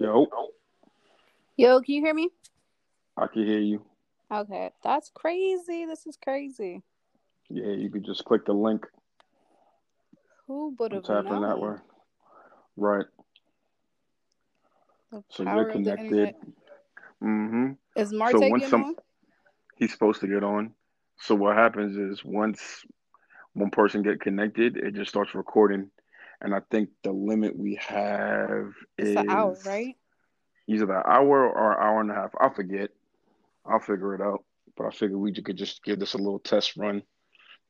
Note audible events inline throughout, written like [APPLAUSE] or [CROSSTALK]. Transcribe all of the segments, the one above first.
Yo, Yo, can you hear me? I can hear you. Okay, that's crazy. This is crazy. Yeah, you could just click the link Who would have tap in that way. Right. The So you're connected. Mm-hmm. Is So Marte once getting some on? he's supposed to get on. So what happens is once one person get connected, it just starts recording. And I think the limit we have It's the hour, right? either the hour or hour and a half. I forget. I'll figure it out. But I figure we could just give this a little test run,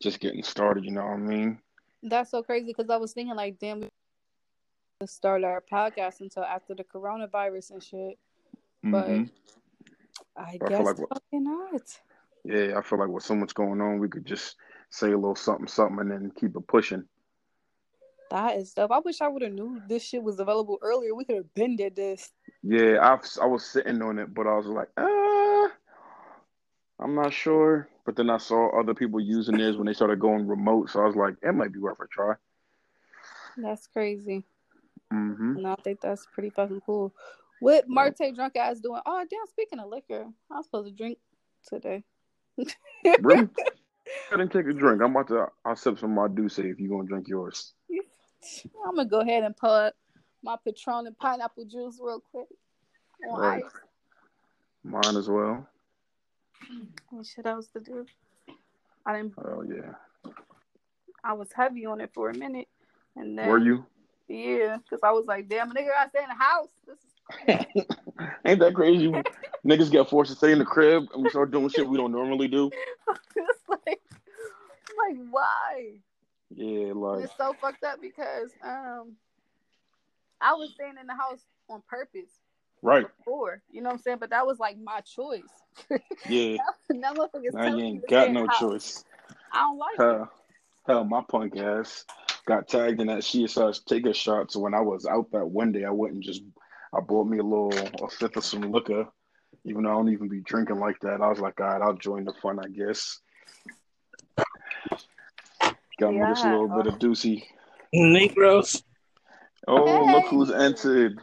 just getting started. You know what I mean? That's so crazy because I was thinking like, damn, we to start our podcast until after the coronavirus and shit. But hmm I But I guess like what, fucking not. yeah, I feel like with so much going on, we could just say a little something, something, and then keep it pushing. That is dope. I wish I would have knew this shit was available earlier. We could have been did this. Yeah, I I was sitting on it, but I was like, uh, I'm not sure. But then I saw other people using this when they started going remote, so I was like, it might be worth a try. That's crazy. hmm And I think that's pretty fucking cool. What Marte drunk ass doing? Oh damn! Speaking of liquor, I was supposed to drink today. Really? [LAUGHS] I didn't take a drink. I'm about to. I'll sip some of my D'Ussé if you gonna drink yours. I'm gonna go ahead and pull up my Patron and pineapple juice real quick. On Right. ice. Mine as well. What shit else to do? I didn't. Oh yeah. I was heavy on it for a minute, and then Were you? Yeah, because I was like, damn, nigga gotta stay in the house. This is [LAUGHS] Ain't that crazy? [LAUGHS] Niggas get forced to stay in the crib and we start doing shit we don't normally do. [LAUGHS] it's like, I'm like, why? Yeah, like it's so fucked up because um, I was staying in the house on purpose right. before, you know what I'm saying? But that was like my choice. [LAUGHS] Yeah. now motherfuckers Now you ain't got no house. choice. I don't like it. Hell, hell, my punk ass got tagged in that CSI take a shot. So when I was out that one day, I and just I bought me a little a fifth of some liquor. Even though I don't even be drinking like that, I was like, all right, I'll join the fun, I guess. Got me this a little bit of D'Ussé. Negroes. Oh, look who's entered.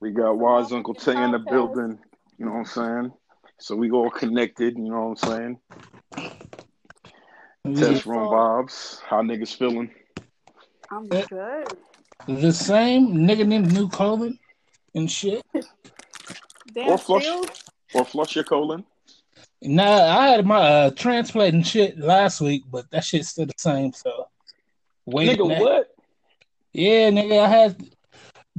We got Wise Uncle Tay in the building. You know what I'm saying? So we all connected. You know what I'm saying? Mm-hmm. Test room So- vibes. How niggas feeling? I'm good. The same nigga named New Colin and shit. [LAUGHS] Damn, Or flush. still, Or flush your colon? Nah, I had my uh, transplant and shit last week, but that shit's still the same. So wait. Nigga, what? Yeah, nigga, I had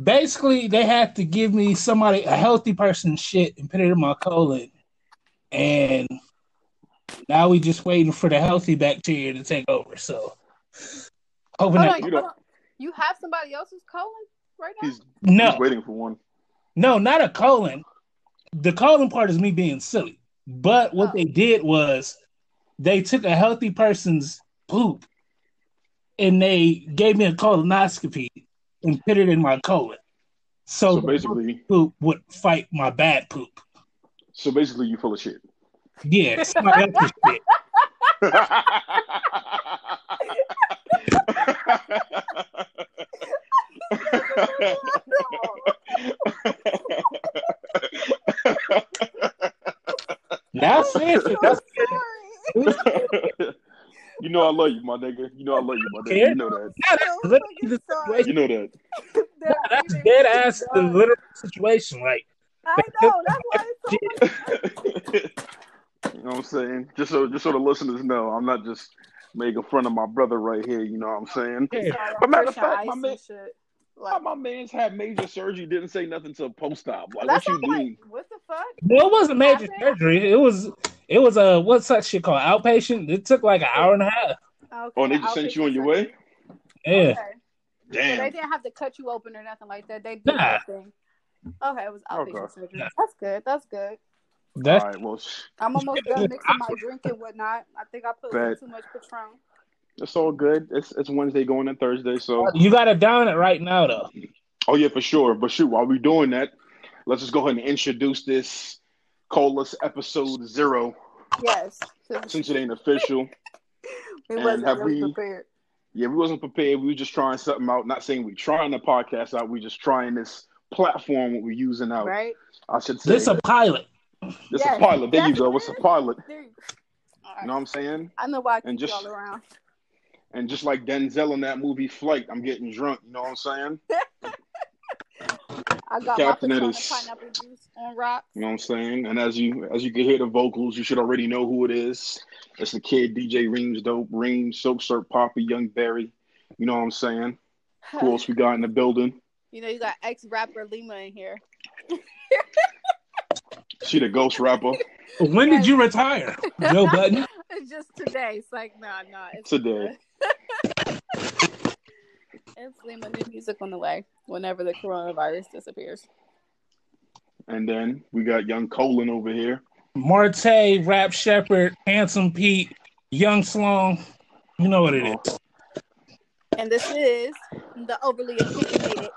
basically they had to give me somebody a healthy person shit and put it in my colon, and now we just waiting for the healthy bacteria to take over. So hoping hold that on, You hold on. You have somebody else's colon right now? He's no, he's waiting for one. no, not a colon. The colon part is me being silly, but what Oh. they did was they took a healthy person's poop and they gave me a colonoscopy and put it in my colon. So, So basically, poop would fight my bad poop. so basically, you full of shit. Yeah, it's my healthy shit. [LAUGHS] [LAUGHS] [LAUGHS] That's it. [LAUGHS] That's [LAUGHS] you know I love you, my nigga. You know I love you, my nigga. You know that. that's oh literally the Sorry. You know that. [LAUGHS] Nah, that's dead ass the literal situation. Like, I know. That's why it's so funny. you know what I'm saying? Just so just so the listeners know, I'm not just making fun of my brother right here. You know what I'm saying? yeah, But matter of fact, ice my and man- shit. Why Like, my man's had major surgery, didn't say nothing to post op. Like, what you what I'm mean? like, what the fuck? well, it wasn't major Happened? surgery. It was, it was a what's that shit called? Outpatient. It took like an hour and a half. Okay, Oh, and they just sent you on your way? Yeah, surgery. Okay. So they didn't have to cut you open or nothing like that. They did Nah. that thing. Okay, it was oh, outpatient Okay. surgery. Nah. That's good. That's good. that's All right, well, sh- I'm almost done mixing my [LAUGHS] drink and whatnot. I think I put Bet. too much Patron. It's all good. It's it's Wednesday going in Thursday, so you got to down it right now though. oh yeah, for sure. But shoot, while we're doing that, let's just go ahead and introduce this Colas episode zero, Yes. since it ain't official. [LAUGHS] We And wasn't have we- prepared. Yeah, we wasn't prepared. We were just trying something out. Not saying we're trying the podcast out. We're just trying this platform what we're using out. Right. I should say This a pilot. this Yes, a pilot. There you go. what It's a pilot. There you All right. Know what I'm saying? I know why I And keep just- y'all around. And just like Denzel in that movie Flight, I'm getting drunk. You know what I'm saying? [LAUGHS] I got Captain my is- pineapple juice on rocks. You know what I'm saying? And as you as you can hear the vocals, you should already know who it is. It's the kid DJ Reams, dope Reams, Silk Surf Poppy, Young Berry. You know what I'm saying? Who else we got in the building? [LAUGHS] You know, you got ex rapper Lima in here. [LAUGHS] She the ghost rapper When did you retire, Joe Button? It's just today. It's like, nah, nah. It's today. It's Lima new music on the way whenever the coronavirus disappears. And then we got Young Colin over here. Marte, Rap Shepherd, Handsome Pete, Young Sloan. You know what it is. And this is the overly opinionated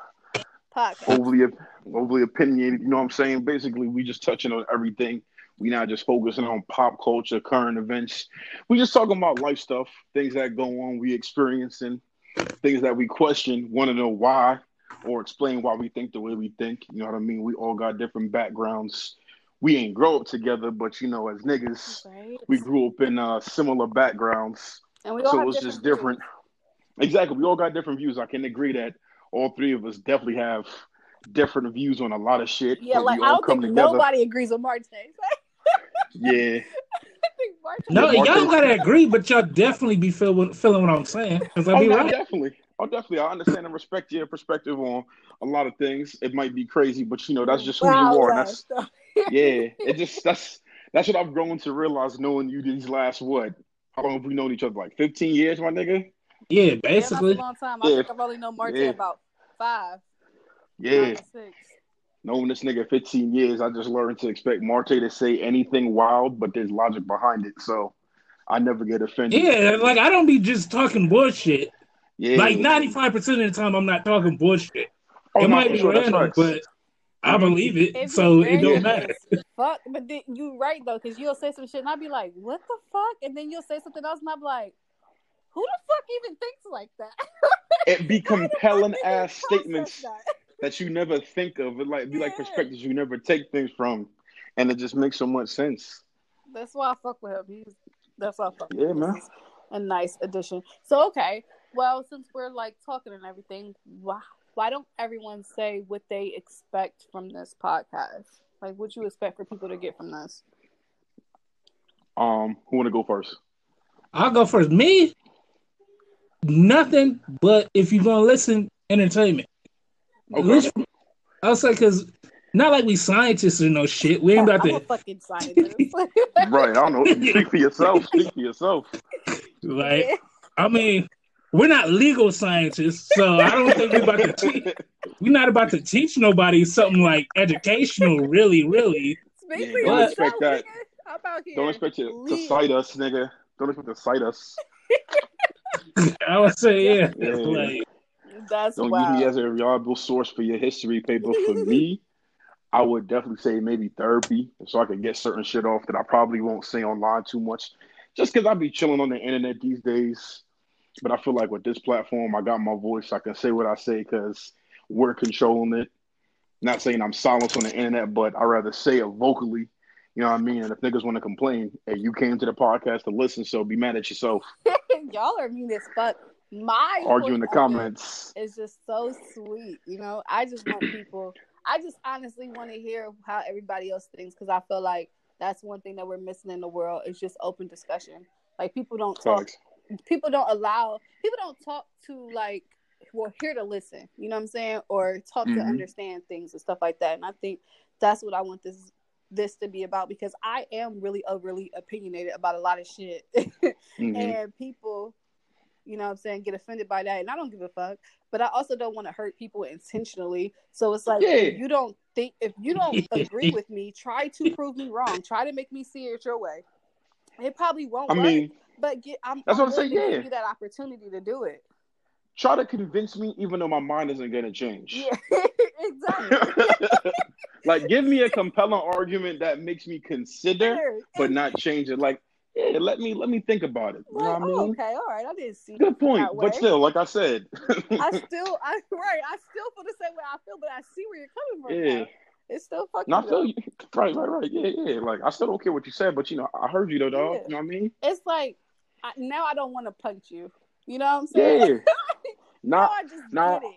podcast. Overly overly opinionated. You know what I'm saying? Basically, we just touching on everything. We not just focusing on pop culture, current events. We just talking about life stuff, things that go on, we experiencing, things that we question, want to know why, or explain why we think the way we think. You know what I mean? We all got different backgrounds. We ain't grow up together, but you know, as niggas, Right? we grew up in uh, similar backgrounds. and we all so it's different just different. Exactly. We all got different views. I can agree that all three of us definitely have different views on a lot of shit. Yeah, like I don't think together. nobody agrees with Marte. [LAUGHS] Yeah. I think Marte. No, Yeah, y'all don't gotta agree, but y'all definitely be feeling feeling what I'm saying. Because Oh, I'll be no, right. definitely. Oh, definitely. I understand and respect your perspective on a lot of things. It might be crazy, but you know, that's just who Wow, you are. and. That's yeah. It just that's that's what I've grown to realize knowing you these last what? How long have we known each other? Like 15 years, my nigga? Yeah, Yeah, that's a basically. long time. I Yeah. think I've only known Marte Yeah. about five, Yeah. not six. Knowing this nigga 15 years, I just learned to expect Marte to say anything wild, but there's logic behind it. So I never get offended. Yeah, like I don't be just talking bullshit. Yeah. Like 95% of the time, I'm not talking bullshit. Oh, it no, might be sure, random, facts. but I believe it, If so you it don't matter. Fuck, but then you right though, because you'll say some shit and I'll be like, "What the fuck?" And then you'll say something else and I'll be like, "Who the fuck even thinks like that?" it be [LAUGHS] How the fuck compelling ass statements that? That you never think of. It like be like perspectives you never take things from, and it just makes so much sense. That's why I fuck with him. He's that's why I fuck. Yeah, him. man. This A nice addition. So okay, well, since we're like talking and everything, why why don't everyone say what they expect from this podcast? Like, what you expect for people to get from this? Um, who want to go first? I'll go first. Me, nothing but if you're gonna listen, entertainment. At Okay. least- I'll say because not like we scientists or no shit. We ain't about I'm a to fucking scientist. [LAUGHS] Right, I don't know. Speak for yourself. [LAUGHS] Speak for yourself. like. I mean, we're not legal scientists, so I don't think we're about to [LAUGHS] teach. We're not about to teach nobody something like educational. Really, really. Yeah, don't yourself, expect that. nigga. I'm out here. Don't expect you to cite us, nigga. Don't expect to cite us. I would say, yeah. Yeah. Like, That's Don't wild. use me as a reliable source for your history paper. For me, I would definitely say maybe therapy, so I could get certain shit off that I probably won't say online too much, just because I be chilling on the internet these days. But I feel like with this platform, I got my voice. I can say what I say because we're controlling it. Not saying I'm silenced on the internet, but I rather say it vocally. You know what I mean? And if niggas want to complain, hey, you came to the podcast to listen, so be mad at yourself. [LAUGHS] Y'all are mean as fuck. My Argue in the point of view comments. is just so sweet. You know, I just want people. I just honestly want to hear how everybody else thinks because I feel like that's one thing that we're missing in the world is just open discussion. Like people don't talk. People don't allow. People don't talk to like. Well, here to listen. You know what I'm saying, or talk to Mhm. understand things and stuff like that. And I think that's what I want this this to be about because I am really overly opinionated about a lot of shit. [LAUGHS] Mhm. and people you know what i'm saying get offended by that and i don't give a fuck but i also don't want to hurt people intentionally so it's like Yeah. if you don't think if you don't [LAUGHS] agree with me try to prove me wrong try to make me see it your way it probably won't I work mean, but get i'm, that's I'm what I'm saying, yeah. give you that opportunity to do it try to convince me, even though my mind isn't going to change. yeah [LAUGHS] exactly [LAUGHS] like, give me a compelling argument that makes me consider, Sure. but not change it. Like, Yeah, let me let me think about it. You know what I oh, mean? okay, all right. I didn't see. Good point. But still, like I said, I [LAUGHS] still, I right. I still feel the same way I feel, but I see where you're coming from. yeah. now. It's still fucking. No, I feel you. Right, right, right. Yeah, yeah. Like I still don't care what you said, but you know, I heard you though, dog. Yeah. You know what I mean? It's like I, now I don't want to punch you. You know what I'm saying? Yeah. [LAUGHS] Nah, I just nah. get it.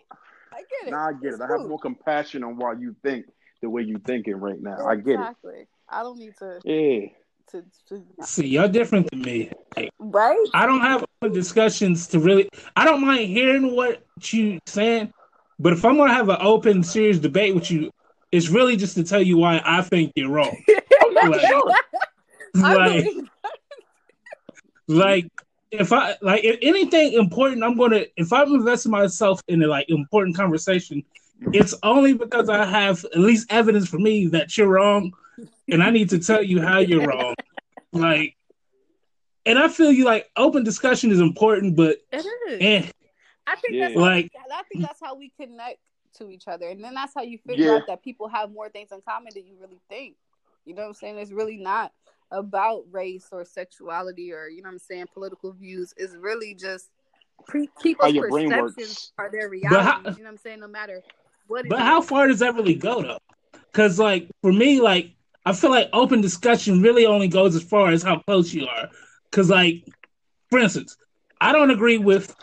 I get it. nah, I get It's it. I have cool. more compassion on why you think the way you thinking right now. I get it. Exactly. I don't need to Yeah. To, to See, y'all different than me. Like, right. I don't have discussions to really. I don't mind hearing what you saying, but if I'm gonna have an open, serious debate with you, it's really just to tell you why I think you're wrong. [LAUGHS] Like- like, like if I like if anything important, I'm gonna if I'm investing myself in a like important conversation, it's only because I have at least evidence for me that you're wrong, and I need to tell you how you're wrong. Like, and I feel you like open discussion is important, but it is. eh, I think Yeah. that's how, Like- I think that's how we connect to each other, and then that's how you figure Yeah. out that people have more things in common than you really think. You know what I'm saying? It's really not about race or sexuality or you know what I'm saying political views. It's really just pre- people's your brain perceptions works. are their But how- you know what I'm saying? No matter what. it But is. how far does that really go though? Because like for me, like I feel like open discussion really only goes as far as how close you are. Because like, for instance, I don't agree with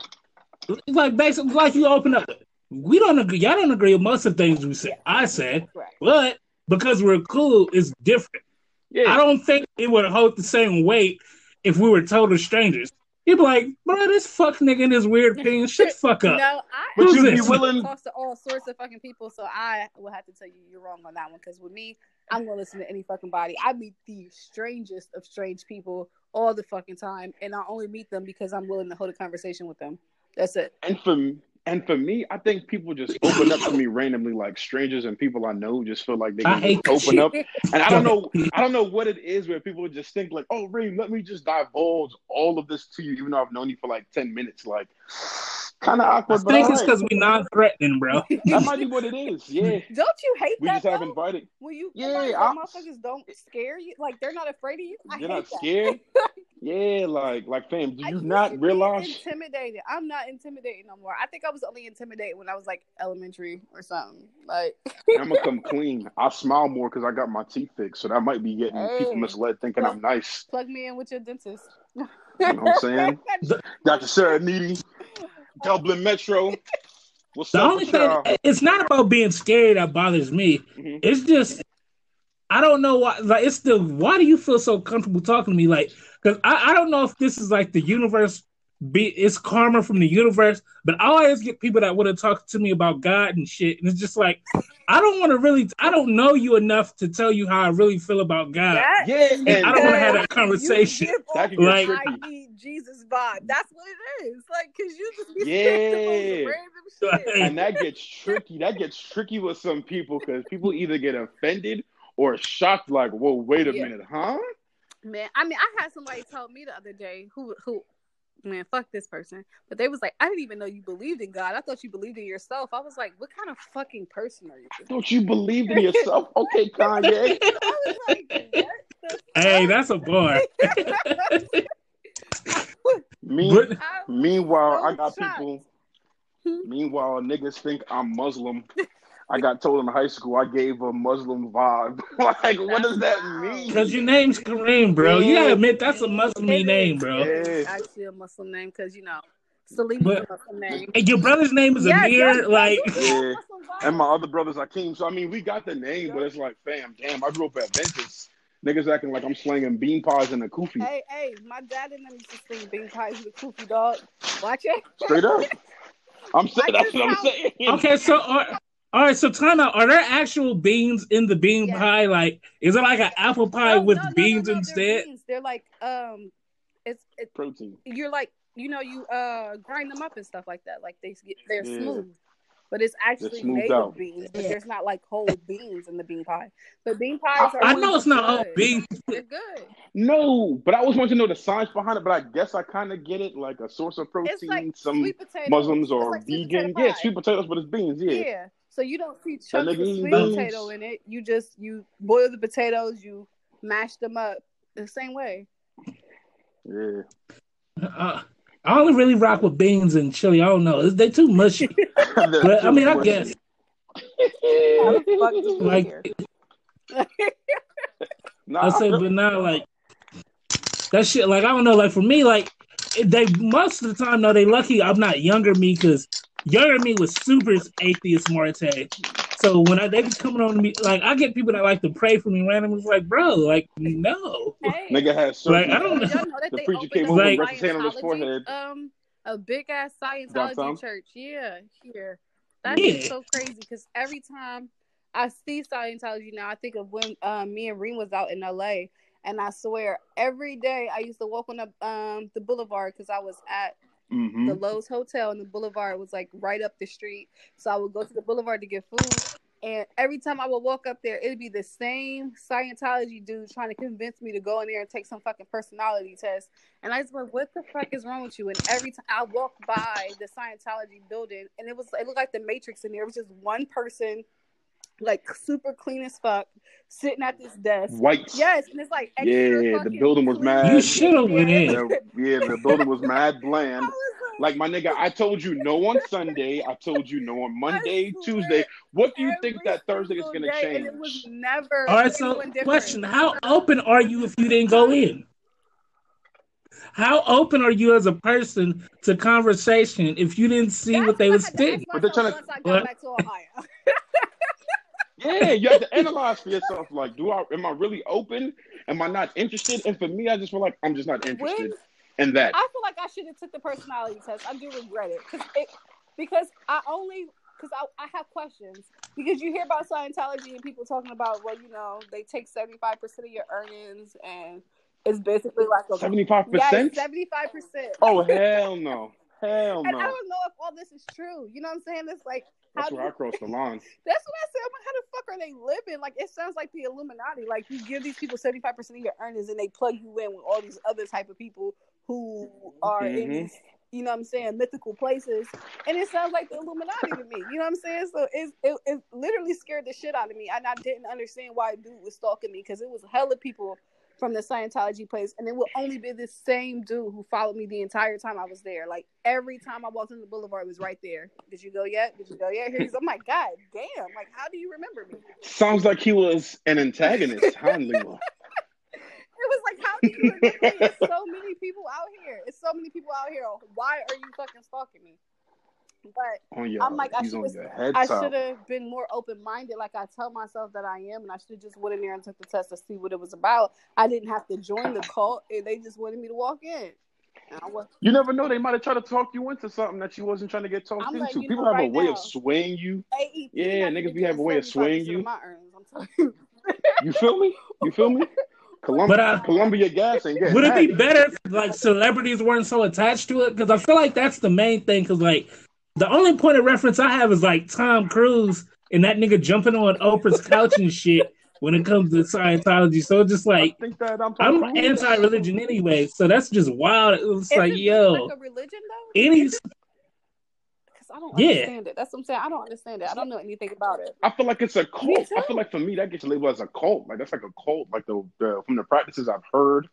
like basically like you open up. We don't agree. Y'all don't agree with most of the things we said. I said, Right. but because we're cool, it's different. Yeah. I don't think it would hold the same weight if we were total strangers. You'd be like, bro, this fuck nigga in his weird [LAUGHS] opinion, shut the fuck up. No, I But Who's you'd be this? willing. talks to all sorts of fucking people, so I will have to tell you you're wrong on that one. Because with me, I'm gonna listen to any fucking body. I meet the strangest of strange people all the fucking time, and I only meet them because I'm willing to hold a conversation with them. That's it. And for and for me, I think people just open up to me randomly, like strangers and people I know, just feel like they can hate just open up. And I don't know, I don't know what it is where people just think like, "Oh, Reem, let me just divulge all of this to you, even though I've known you for like ten minutes." Like, kind of I awkward, but think all it's right. because we non-threatening, bro. that might be what it is. Yeah, [LAUGHS] Don't you hate we that? We just have though? invited. When you Yeah, realize that I- motherfuckers don't scare you, like they're not afraid of you. I You're not that. scared. [LAUGHS] Yeah, like, like, fam, do you used not to be realize? intimidated? I'm not intimidated no more. I think I was only intimidated when I was like elementary or something. Like, I'm gonna come clean. I smile more because I got my teeth fixed, so that might be getting people misled, thinking I'm nice. plug me in with your dentist. You know what I'm [LAUGHS] saying? Dr. Sarah Needy, Dublin Metro. What's The up only thing, y'all? it's not about being scared that bothers me. Mhm. It's just, I don't know why. Like, it's the why do you feel so comfortable talking to me? Like, because I, I don't know if this is like the universe. Be it's karma from the universe, but I always get people that want to talk to me about God and shit, and it's just like I don't want to really. I don't know you enough to tell you how I really feel about God. That Yeah, and I don't wanna have that conversation. You That off can get Like- I need Jesus vibe. That's what it is. Like, cause you just be Yeah. saying the most random shit. and that gets tricky. That gets tricky with some people because people either get offended or shocked, like, "Whoa, wait a Yeah. minute, huh?" Man, I mean, I had somebody tell me the other day who who man, fuck this person. But they was like, I didn't even know you believed in God. I thought you believed in yourself. I was like, what kind of fucking person are you? Don't you believe in yourself? [LAUGHS] Okay, Kanye. I was like, what [LAUGHS] Hey, that's a bar. [LAUGHS] Me, But- meanwhile, so I got shocked. people. Hmm? Meanwhile, niggas think I'm Muslim. I got told in high school I gave a Muslim vibe. [LAUGHS] like, what does that mean? Because your name's Kareem, bro. You gotta admit that's a Muslim name, bro. it is Yeah. actually a Muslim name because you know Salim But- is a Muslim name. And your brother's name is Yeah, Amir. yeah, like, you do have Yeah. Muslim vibes. And my other brothers Akeem. So I mean, we got the name, but it's like, fam, damn, I grew up at Ventus. Niggas acting like I'm slinging bean pies in a kufi. Hey, hey, my dad and them used to sling bean pies with kufi dog. Watch it. Straight up. [LAUGHS] I'm saying that's what I'm saying. okay, so are, all right, so time out. Are there actual beans in the bean Yes. pie? Like, is it like an apple pie No, with no, no, beans no, no, instead? They're, beans. they're like um, it's it, Protein. you're like you know you uh grind them up and stuff like that. Like they get they're Yeah. smooth, but it's actually made out. of beans. But there's not like whole beans in the bean pie. But bean pies are. I know it's not all beans. They're good. No, but I always want to know the science behind it. But I guess I kind of get it, like a source of protein. It's like some sweet. Muslims It's or like vegan. potato Yeah, sweet potatoes, but it's beans. Yeah. Yeah. So you don't see chunks of sweet beans. potato in it. You just you boil the potatoes, you mash them up the same way. Yeah. Uh, I only really rock with beans and chili. I don't know. They too mushy. [LAUGHS] but I mean, I guess. How the fuck did Like. Nah, I say, but now like that shit. Like I don't know. Like for me, like they most of the time, though, they lucky I'm not younger me because younger me was super atheist Marte. So when I, they be coming on to me, like I get people that like to pray for me randomly. It's like, bro, like no. Hey, nigga had Like. I don't know. Know that The preacher opened came a over and Scientology, his hand on his forehead. Um, a big ass Scientology church. Yeah, here. That Yeah. is so crazy because every time I see Scientology now, I think of when um, me and Reem was out in LA, and I swear every day I used to walk on the um the boulevard because I was at Mhm. the Loews Hotel, and the boulevard was like right up the street. So I would go to the boulevard to get food. And every time I would walk up there, it'd be the same Scientology dude trying to convince me to go in there and take some fucking personality test. And I just went, "What the fuck is wrong with you?" And every time I walked by the Scientology building, and it was it looked like the Matrix in there. It was just one person, like super clean as fuck, sitting at this desk. White. Yes, and it's like extra Yeah, the building was clean. mad. You shoulda went in. [LAUGHS] Yeah, the building was mad bland. was Like my nigga, I told you no on Sunday. I told you no on Monday. Tuesday. What do you think that Thursday is gonna change? It was never. All right, so different. question: How open are you if you didn't go in? How open are you as a person to conversation if you didn't see That's what they I was had sticking? But they're trying to- once I got back to Ohio. [LAUGHS] Yeah, you have to analyze for yourself. Like, do I am I really open? Am I not interested? And for me, I just feel like I'm just not interested When in that. I feel like I should have took the personality test. I do regret it because it because I only because I, I have questions because you hear about Scientology and people talking about well you know they take seventy five percent of your earnings and it's basically like a seventy five percent. seventy five percent. Oh hell no, hell no. [LAUGHS] And I don't know if all this is true. You know what I'm saying? It's like how That's do where I crossed the [LAUGHS] line. That's what I said. I'm like, how the fuck are they living? Like, it sounds like the Illuminati. Like, you give these people 75% of your earnings and they plug you in with all these other type of people who are in Mhm. these, you know what I'm saying, mythical places. And it sounds like the Illuminati to me. You know what I'm saying? So it's, it, it literally scared the shit out of me. And I didn't understand why a dude was stalking me because it was a hella people from the Scientology place. And it will only be the same dude who followed me the entire time I was there. Like, every time I walked in the boulevard, it was right there. Did you go yet? Did you go yet? Here he's, I'm like, God damn. Like, how do you remember me? Sounds like he was an antagonist, huh, [LAUGHS] Lima? It was like, how do you remember me? It's so many people out here. It's so many people out here. Why are you fucking stalking me? But On your, I'm like, I should've- I should have been more open minded, like I tell myself that I am, and I should have just went in there and took the test to see what it was about. I didn't have to join the cult; and they just wanted me to walk in. Was, You never know; they might have tried to talk you into something that you wasn't trying to get talked I'm into. you People know have a way now. of swaying you. AEP Yeah, not niggas even be having a way of swaying you. Earnings, you. You feel me? You feel me? [LAUGHS] Columbia, But, uh, Columbia Gas ain't Would it be better if like celebrities weren't so attached to it? Because I feel like that's the main thing. Because like the only point of reference I have is like Tom Cruise and that nigga jumping on Oprah's couch and shit when it comes to Scientology. So it's just like I think that I'm, I'm anti-religion anyway, so that's just wild. It's Is like it yo, like a religion though? any Because I don't Yeah. understand it. That's what I'm saying. I don't understand it. I don't know anything about it. I feel like it's a cult. I feel like for me that gets labeled as a cult. Like that's like a cult. Like the, the from the practices I've heard.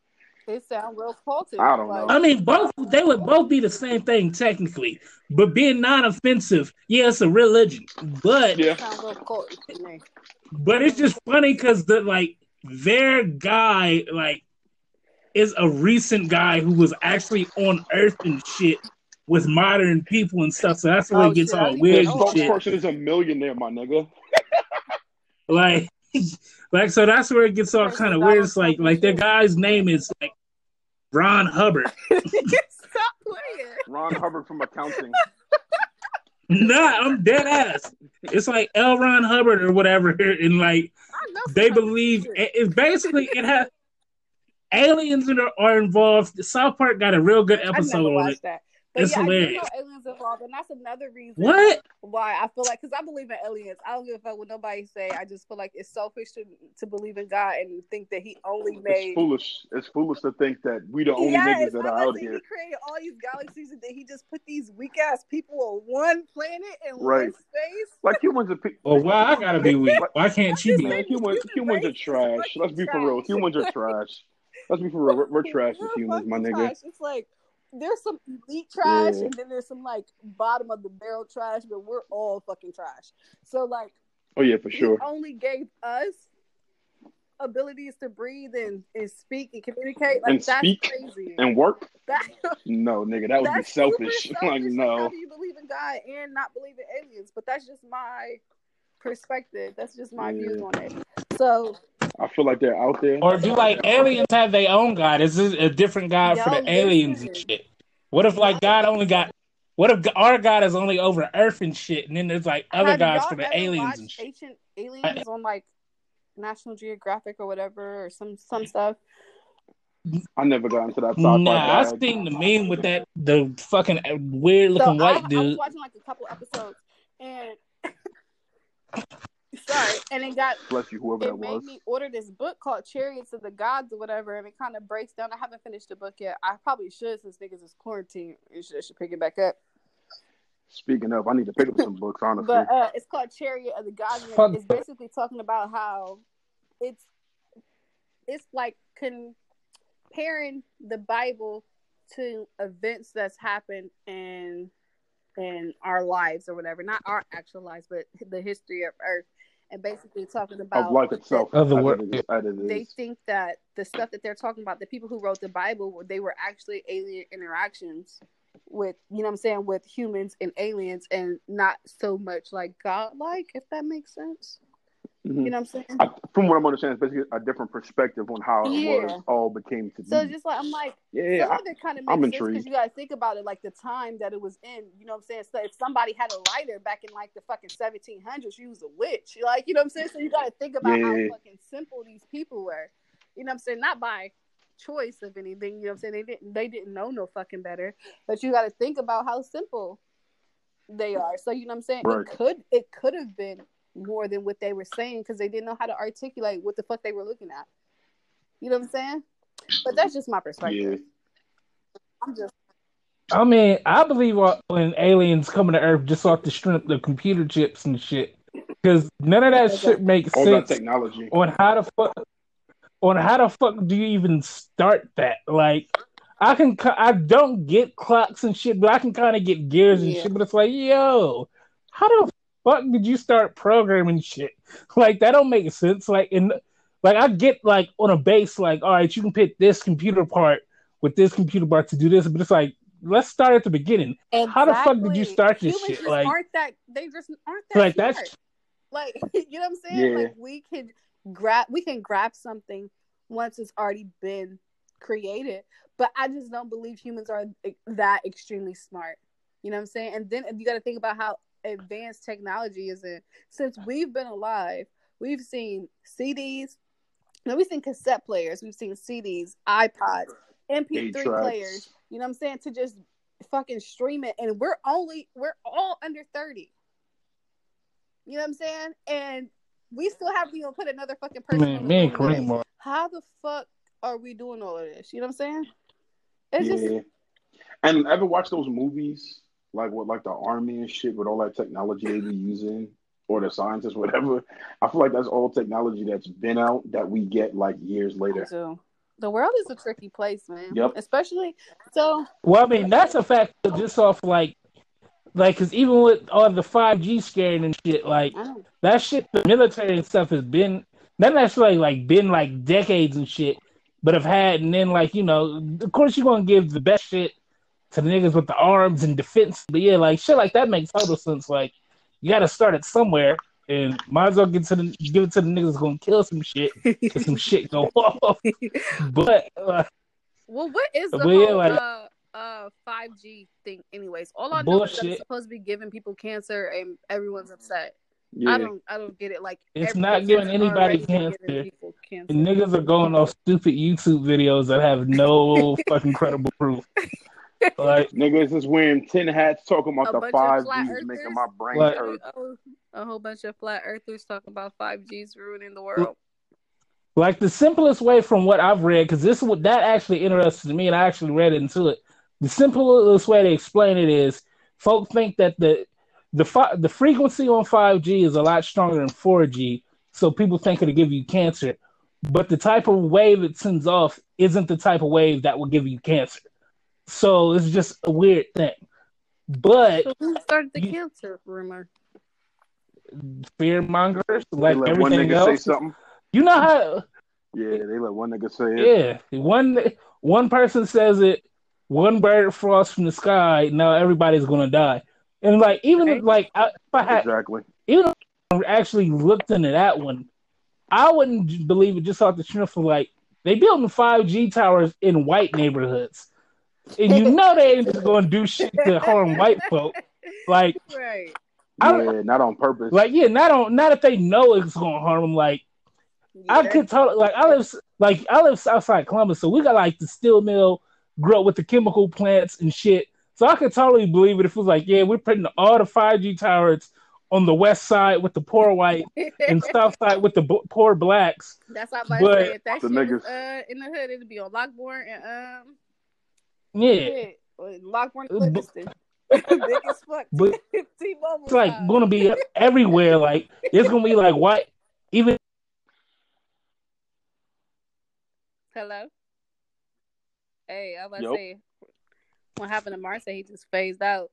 It sounds real culty. I don't know. I mean, both they would both be the same thing technically, but being non-offensive, yeah, it's a religion. But Yeah. Sounds real culty to me. but it's just funny because the like their guy like is a recent guy who was actually on Earth and shit with modern people and stuff. So that's where Oh, it gets shit, all weird The even and know shit. spokesperson is a millionaire, my nigga. Like, [LAUGHS] like so that's where it gets all kind of weird. It's like like their guy's name is like Ron Hubbard. [LAUGHS] Stop playing. Ron Hubbard from accounting. [LAUGHS] nah, I'm dead ass. It's like L. Ron Hubbard or whatever, and like they believe shit. it, it's basically it has aliens that are, are involved. South Park got a real good I never episode on it. that. But It's yeah, I do know aliens involved, and that's another reason What? why I feel like because I believe in aliens. I don't give a fuck what nobody say. I just feel like it's selfish to to believe in God and think that He only made. It's made. foolish. It's foolish to think that we the only Yes, niggas that are out here. He created all these galaxies and then He just put these weak ass people on one planet in Right. one space. Like humans are pe- Oh wow, I gotta be weak. Why can't you be? just Man, saying, humans, human humans are trash. Let's be for real. Humans are trash. Let's be for real. We're, we're [LAUGHS] trash as humans, my nigga. trash. It's like there's some elite trash Yeah. and then there's some like bottom of the barrel trash, but we're all fucking trash. So like Oh yeah, for sure. only gave us abilities to breathe and, and speak and communicate. Like And that's speak crazy. And work? that, [LAUGHS] No, nigga, that would be selfish. [LAUGHS] selfish. like Like, how no. do you believe in God and not believe in aliens? But that's just my perspective. That's just my Yeah. views on it. So I feel like they're out there. Or do like aliens have their own god? Is this a different god for the aliens and shit? What if like God only got? What if our God is only over Earth and shit, and then there's like other have gods y'all for the aliens and shit? Ancient aliens on like National Geographic or whatever or some some stuff. I never got into that sci-fi Nah, I bag. seen the meme with that the fucking uh, weird So looking I, white I was dude. watching like a couple episodes and [LAUGHS] sorry, and it got Bless you, whoever it that made was. me order this book called Chariots of the Gods or whatever, and it kind of breaks down. I haven't finished the book yet. I probably should since niggas is quarantined. I should, should pick it back up. Speaking of, I need to pick up some books, honestly. But uh, it's called Chariot of the Gods. and It's basically talking about how it's it's like comparing the Bible to events that's happened in in our lives or whatever, not our actual lives, but the history of Earth, and basically talking about of life itself. Of the as world, it is- as it they think that the stuff that they're talking about, the people who wrote the Bible, they were actually alien interactions with, you know what I'm saying, with humans and aliens and not so much like godlike, if that makes sense. Mhm. You know what I'm saying? I, from what I'm understanding, it's basically a different perspective on how it was all became to be. So it's just like I'm like, yeah, some I, of it kind of I'm makes sense because you got to think about it, like the time that it was in. You know what I'm saying? So if somebody had a lighter back in like the fucking 1700s, she was a witch. [LAUGHS] Like you know what I'm saying? So you got to think about how fucking simple these people were. You know what I'm saying? Not by choice of anything. You know what I'm saying? They didn't. They didn't know no fucking better. But you got to think about how simple they are. So you know what I'm saying? Right. It could. It could have been more than what they were saying because they didn't know how to articulate what the fuck they were looking at. You know what I'm saying? But that's just my perspective. yeah. I'm just I mean, I believe when aliens coming to Earth just off the strength of computer chips and shit, because none of that shit makes all that sense technology. on how the fuck on how the fuck do you even start that? Like, I can I don't get clocks and shit, but I can kind of get gears and Yeah. shit. But it's like, yo, how the fuck did you start programming shit? [LAUGHS] Like that don't make sense. Like in like I get like on a base, like all right, you can pick this computer part with this computer part to do this, but it's like let's start at the beginning. How the fuck did you start this Humans shit? Just Like- aren't that they just aren't that Like smart. that's like [LAUGHS] you know what I'm saying? Yeah. Like we can grab we can grab something once it's already been created, but I just don't believe humans are that extremely smart. You know what I'm saying? And then you got to think about how advanced technology is in. Since we've been alive, we've seen CDs. No, we've seen cassette players. We've seen CDs, iPods, MP3 Eight-tracks. players. You know what I'm saying? To just fucking stream it, and we're only we're all under thirty. You know what I'm saying? And we still haven't even put another fucking person. on man, the me and. Kareem are How the fuck are we doing all of this? You know what I'm saying? It's yeah. just And ever watch those movies like what like the army and shit with all that technology they be using or the scientists, whatever. I feel like that's all technology that's been out that we get like years later. so. The world is a tricky place, man. Yep. Especially so. Well, I mean, that's a fact just off like, like, because even with all the five G scaring and shit, like I don't, that shit, the military and stuff has been not necessarily like been like decades and shit, but have had, and then like you know, of course you're gonna give the best shit to the niggas with the arms and defense, but yeah, like shit like that makes total sense. Like you got to start it somewhere, and might as well get to the give it to the niggas gonna kill some shit, cause some shit go [LAUGHS] off. But uh, well, what is the But yeah, whole like- uh uh 5G thing? Anyways, all I know is that Bullshit. it's supposed to be giving people cancer and everyone's upset. Yeah. I don't I don't get it. Like It's not giving anybody cancer. giving cancer. And niggas are going off stupid YouTube videos that have no [LAUGHS] fucking credible proof. Like, Niggas is wearing tin hats talking about the five flat G's making my brain Like- hurt. A whole bunch of flat earthers talking about 5G's ruining the world. like the simplest way from what I've read, because this what that actually interested me, and I actually read into it. The simplest way to explain it is, folk think that the the fi- the frequency on five G is a lot stronger than four G, so people think it'll give you cancer. But the type of wave it sends off isn't the type of wave that will give you cancer. So it's just a weird thing. But So who started the You- cancer rumor? fear mongers, like let one everything nigga say else, something. you know how Yeah, they let one nigga say it. yeah, one one person says it, one bird falls from the sky, now everybody's gonna die. And like even Right. like I, if I had Exactly. even if I actually looked into that one, I wouldn't believe it just off the strength of like they building five G towers in white neighborhoods. And you know they ain't just gonna do shit to [LAUGHS] harm white folk. Like Right. I don't- Yeah, not on purpose. like yeah, not on not if they know it's gonna harm them. Like I could totally like I live like I live outside Columbus, so we got like the steel mill grow up with the chemical plants and shit. So I could totally believe it if it was like, yeah, we're putting all the five G towers on the west side with the poor white and [LAUGHS] south side with the b- poor blacks. That's what I'm about But to say. If that the shit was, uh, in the hood, it'd be on Lockbourne and um Yeah, shit, or Lockbourne but- Livingston. Big as fuck. but [LAUGHS] T-Mobile. it's like size. gonna be everywhere. Like it's gonna be like what even Hello. Hey, I was about Yup. to say, what happened to Marcy? He just phased out.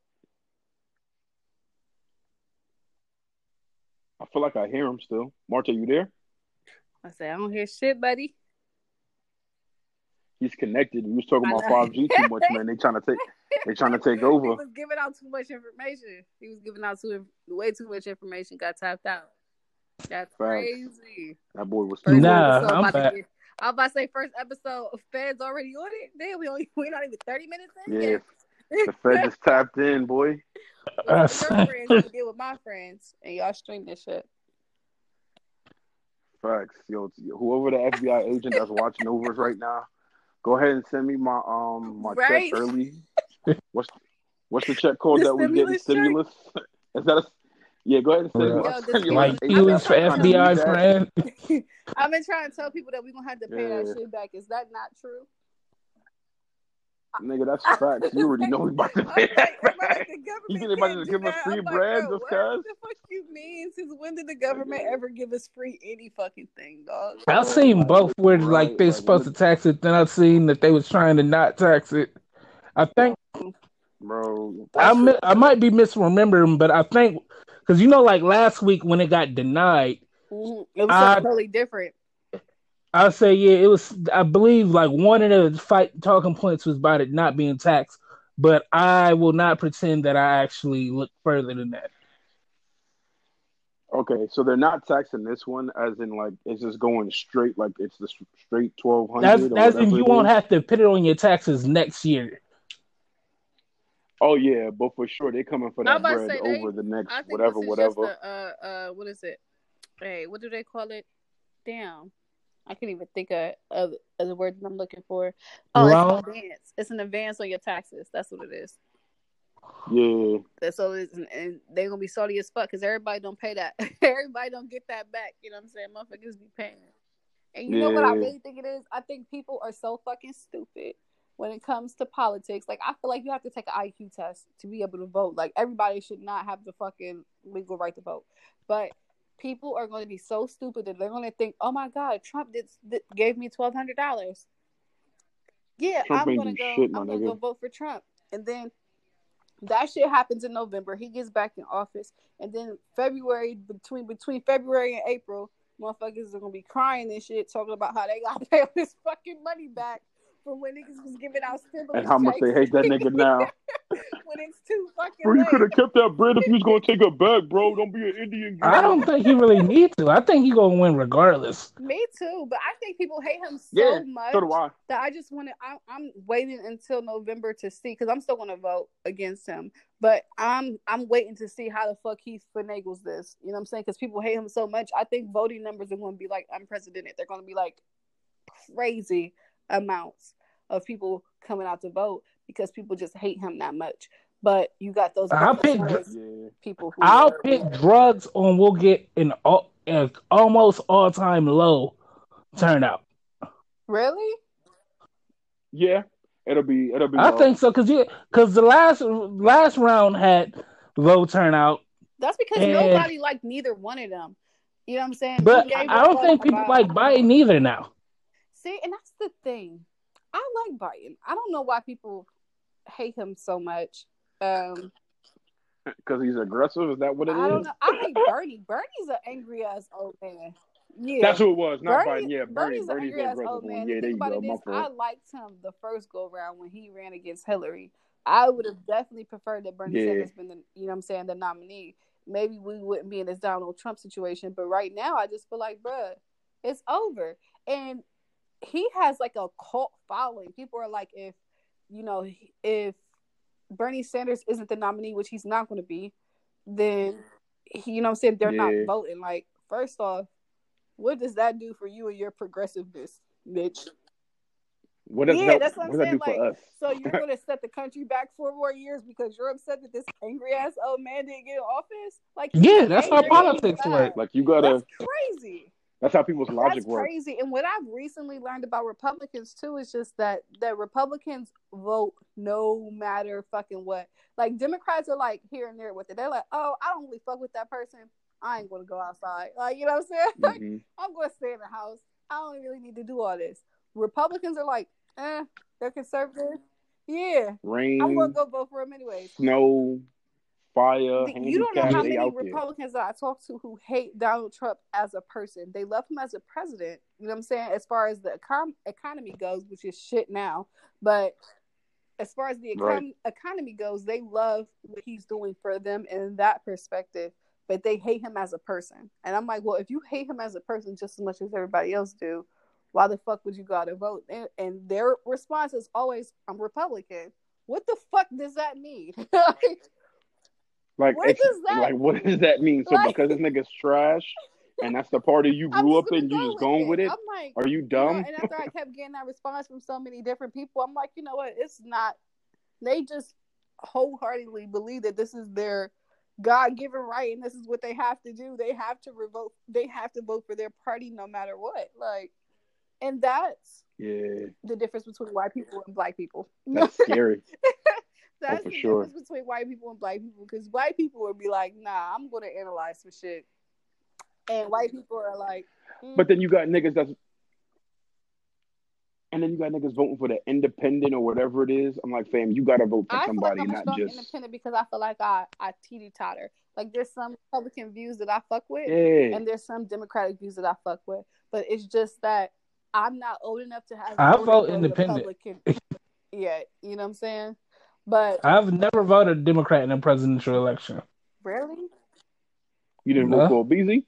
I feel like I hear him still. Marta, you there? I said, I don't hear shit, buddy. He's connected. We was talking about five G too much, man. They trying to take. They trying [LAUGHS] to take over. He was giving out too much information. He was giving out too way too much information. Got tapped out. That's Facts. crazy. That boy was. First Nah, I'm about to get- I was about to say first episode of Feds already on it. Damn, we only we're not even thirty minutes in. Yeah, yet. the Fed just tapped in, boy. [LAUGHS] Well, your friends can deal with my friends, and y'all stream this shit. Facts. Yo, whoever the FBI agent that's watching over us right now, go ahead and send me my um my Right. check early. [LAUGHS] What's what's the check called The that was getting stimulus check? stimulus? Is that a yeah? Go ahead and send me. Yo, my this stimulus. like I he know was for I'm trying to FBI need that. friend. [LAUGHS] I've been trying to tell people that we're gonna have to pay that shit back. Is that not true? Nigga, that's facts. You already know we about to pay that I'm like, back. the government You think they about to give us free I'm like, bread bro, just what cause? the fuck you mean? Since when did the government ever give us free any fucking thing, dog? I've seen both where like they're like, supposed when to tax it, then I've seen that they was trying to not tax it. I think Bro, I mi- I might be misremembering, but I think because you know, like last week when it got denied, Mhm. It was I- totally different. I'll say yeah, it was. I believe like one of the fight talking points was about it not being taxed, but I will not pretend that I actually look further than that. Okay, so they're not taxing this one, as in like it's just going straight, like it's the straight twelve hundred. That's hundred. that's and you won't have to put it on your taxes next year. Oh yeah, but for sure they're coming for that bread say they- over the next whatever, whatever. just a, uh, uh, what is it? Hey, what do they call it? Damn, I can't even think of of, of the word that I'm looking for. Oh, Loan? it's an advance. It's an advance on your taxes. That's what it is. Yeah, That's so it's, and- and they're gonna be salty as fuck because everybody don't pay that. [LAUGHS] everybody don't get that back. You know what I'm saying? Motherfuckers be paying. And you know what I Yeah. really think it is? I think people are so fucking stupid when it comes to politics. Like I feel like you have to take an IQ test to be able to vote. Like everybody should not have the fucking legal right to vote. But people are going to be so stupid that they're going to think, "Oh my god, Trump did, did gave me twelve hundred dollars." Yeah, Trump I'm gonna go. shit, I'm gonna go vote for Trump, and then that shit happens in November. He gets back in office, and then February between between February and April, motherfuckers are gonna be crying and shit, talking about how they got to [LAUGHS] pay all this fucking money back from when niggas was giving out stimulus and how much they hate that nigga now. [LAUGHS] when it's too fucking Bro, you could have kept that bread if you was gonna take it back, bro. Don't be an Indian. I don't think he really needs to. I think he gonna win regardless. Me too, but I think people hate him so Yeah, much So do I. that I just want to. I'm waiting until November to see because I'm still going to vote against him. But I'm I'm waiting to see how the fuck he finagles this. You know what I'm saying? Because people hate him so much. I think voting numbers are going to be like unprecedented. They're going to be like crazy amounts of people coming out to vote because people just hate him that much. But you got those I'll pick- sides, people who I'll are- pick drugs on. We'll get an, al- an almost all time low turnout. really. Yeah. It'll be. It'll be. I low. think so because you because the last last round had low turnout, That's because And- nobody liked neither one of them. You know what I'm saying? but Who gave I a don't think people about- like Biden either now. See, and that's the thing. I like Biden. I don't know why people hate him so much. Um, Because he's aggressive. Is that what it is? I don't know. I like Bernie. Bernie's an angry ass old man. Yeah, That's who it was. Not Bernie, Biden. Yeah, Bernie. Bernie's, Bernie's an angry ass old man. Yeah, the there you go. it My is, I liked him the first go round when he ran against Hillary. I would have definitely preferred that Bernie Yeah. Sanders been the, you know what I'm saying, the nominee. Maybe we wouldn't be in this Donald Trump situation, but right now I just feel like, bruh, it's over. And he has like a cult following. People are like, if you know, if Bernie Sanders isn't the nominee, which he's not going to be, then he, you know what I'm saying, they're Yeah. not voting. Like, first off, what does that do for you and your progressiveness, bitch? What does Yeah, that, that's what I'm what does that do saying, like. So [LAUGHS] you're going to set the country back four more years because you're upset that this angry ass old man didn't get in office? Like, Yeah, that's how politics inside. work. Like you gotta. That's crazy. That's how people's logic That's works. crazy. And what I've recently learned about Republicans too is just that that Republicans vote no matter fucking what. Like Democrats are like here and there with it. They're like, oh, I don't really fuck with that person. I ain't gonna go outside. Like, you know what I'm saying? [LAUGHS] Mhm. I'm gonna stay in the house. I don't really need to do all this. Republicans are like, eh, they're conservative. Yeah, Rain, I'm gonna go vote for them anyways. snow, fire, You don't know how many out there. Republicans that I talk to who hate Donald Trump as a person. They love him as a president. You know what I'm saying? As far as the econ- economy goes, which is shit now, but as far as the econ- Right. economy goes, they love what he's doing for them in that perspective. But they hate him as a person, and I'm like, well, if you hate him as a person just as much as everybody else do, why the fuck would you go out and vote? And, and their response is always, "I'm Republican." What the fuck does that mean? [LAUGHS] Like, What ex- does that like what does that mean? So Like- because this nigga's trash, and that's the party you [LAUGHS] grew up in, you just going with it? I'm like, Are you you know, dumb? and after I kept getting that response from so many different people, I'm like, you know what? It's not. They just wholeheartedly believe that this is their God-given right, and this is what they have to do. They have to revote. They have to vote for their party no matter what. Like, and that's yeah, the difference between white people and black people. that's [LAUGHS] scary. [LAUGHS] That's for the sure. difference between white people and black people. Because white people would be like, "Nah, I'm going to analyze some shit," and white people are like, mm, But then you got niggas that's, and then you got niggas voting for the independent or whatever it is. I'm like, fam, you gotta vote for I feel like somebody, I'm not just independent because I feel like I I teeter totter. Like there's some Republican views that I fuck with, yeah. and there's some Democratic views that I fuck with. But it's just that I'm not old enough to have. I vote independent. Republican yet. You know what I'm saying? But I've never voted Democrat in a presidential election. really, You didn't No. vote for Beezy?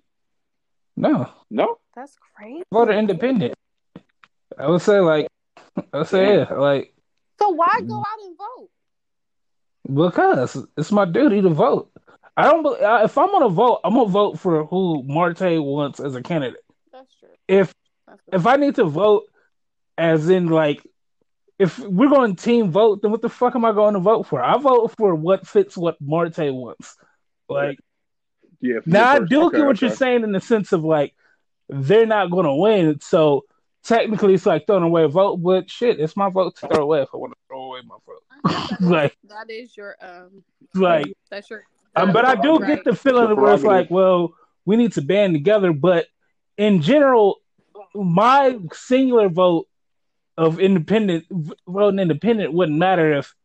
No, No. that's crazy. I voted independent. I would say like, I would say yeah, like So why go out and vote? because it's my duty to vote. I don't. bel- uh, If I'm gonna vote, I'm gonna vote for who Marte wants as a candidate. That's true. If That's if I need to vote, as in like, if we're going team vote, then what the fuck am I going to vote for? I vote for what fits what Marte wants. Like Yeah. for now, I do person. get what Okay, you're saying in the sense of like they're not going to win, so technically it's like throwing away a vote. But shit, it's my vote to throw away if I want to throw away my vote. [LAUGHS] like, that is your um. like, That's your. um, but I do right. get the feeling Your where it's like, well, we need to band together. But in general, my singular vote of independent voting independent wouldn't matter if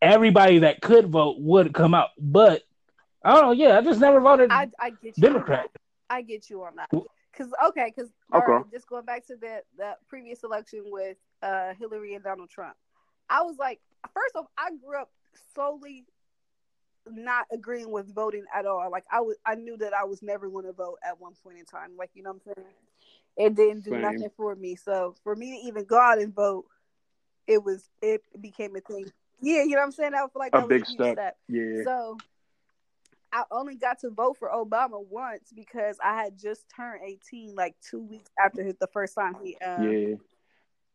everybody that could vote would come out. But I don't know. Yeah, I just never voted I I get you. Democrat. I get you on that. Cause okay, cause Okay. all right, just going back to the the previous election with uh Hillary and Donald Trump, I was like, first off, I grew up solely not agreeing with voting at all. Like I was, I knew that I was never going to vote at one point in time. Like you know what I'm saying? It didn't do Same. nothing for me. So for me to even go out and vote, it was it became a thing. Yeah, you know what I'm saying? I feel like A that was big a huge step. step. Yeah. So I only got to vote for Obama once because I had just turned 18 like two weeks after his, the first time he um yeah.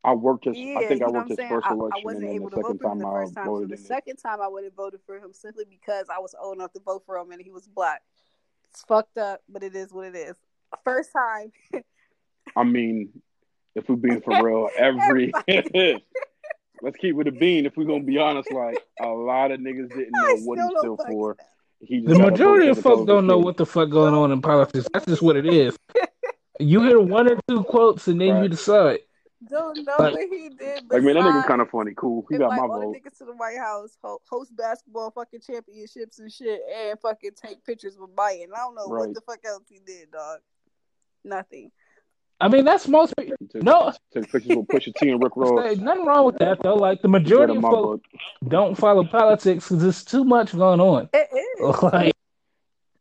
I worked his. yeah, I think I worked his saying? first I, election, I wasn't and then able to vote for him the first time. So the second time I would have voted for him simply because I was old enough to vote for him and he was black. It's fucked up, but it is what it is. First time, [LAUGHS] I mean, if we're being for real, [LAUGHS] every [LAUGHS] let's keep with a bean. If we're gonna be honest, like a lot of niggas didn't know I what still he don't stood for. He just The majority of for folks don't know what the fuck going on in politics. That's just what it is. [LAUGHS] You hear one or two quotes and then you decide. don't know Like- what he did. Like man, that nigga besides kind of funny. Cool. He got invite my all vote. the niggas to the White House, host basketball fucking championships and shit, and fucking take pictures with Biden. I don't know Right. what the fuck else he did, dog. Nothing. I mean, that's most. people. No. took pictures with Pusha T and Rick [LAUGHS] Ross. There's nothing wrong with that though. Like the majority of my folks book. don't follow politics because there's too much going on. It is. [LAUGHS] Like,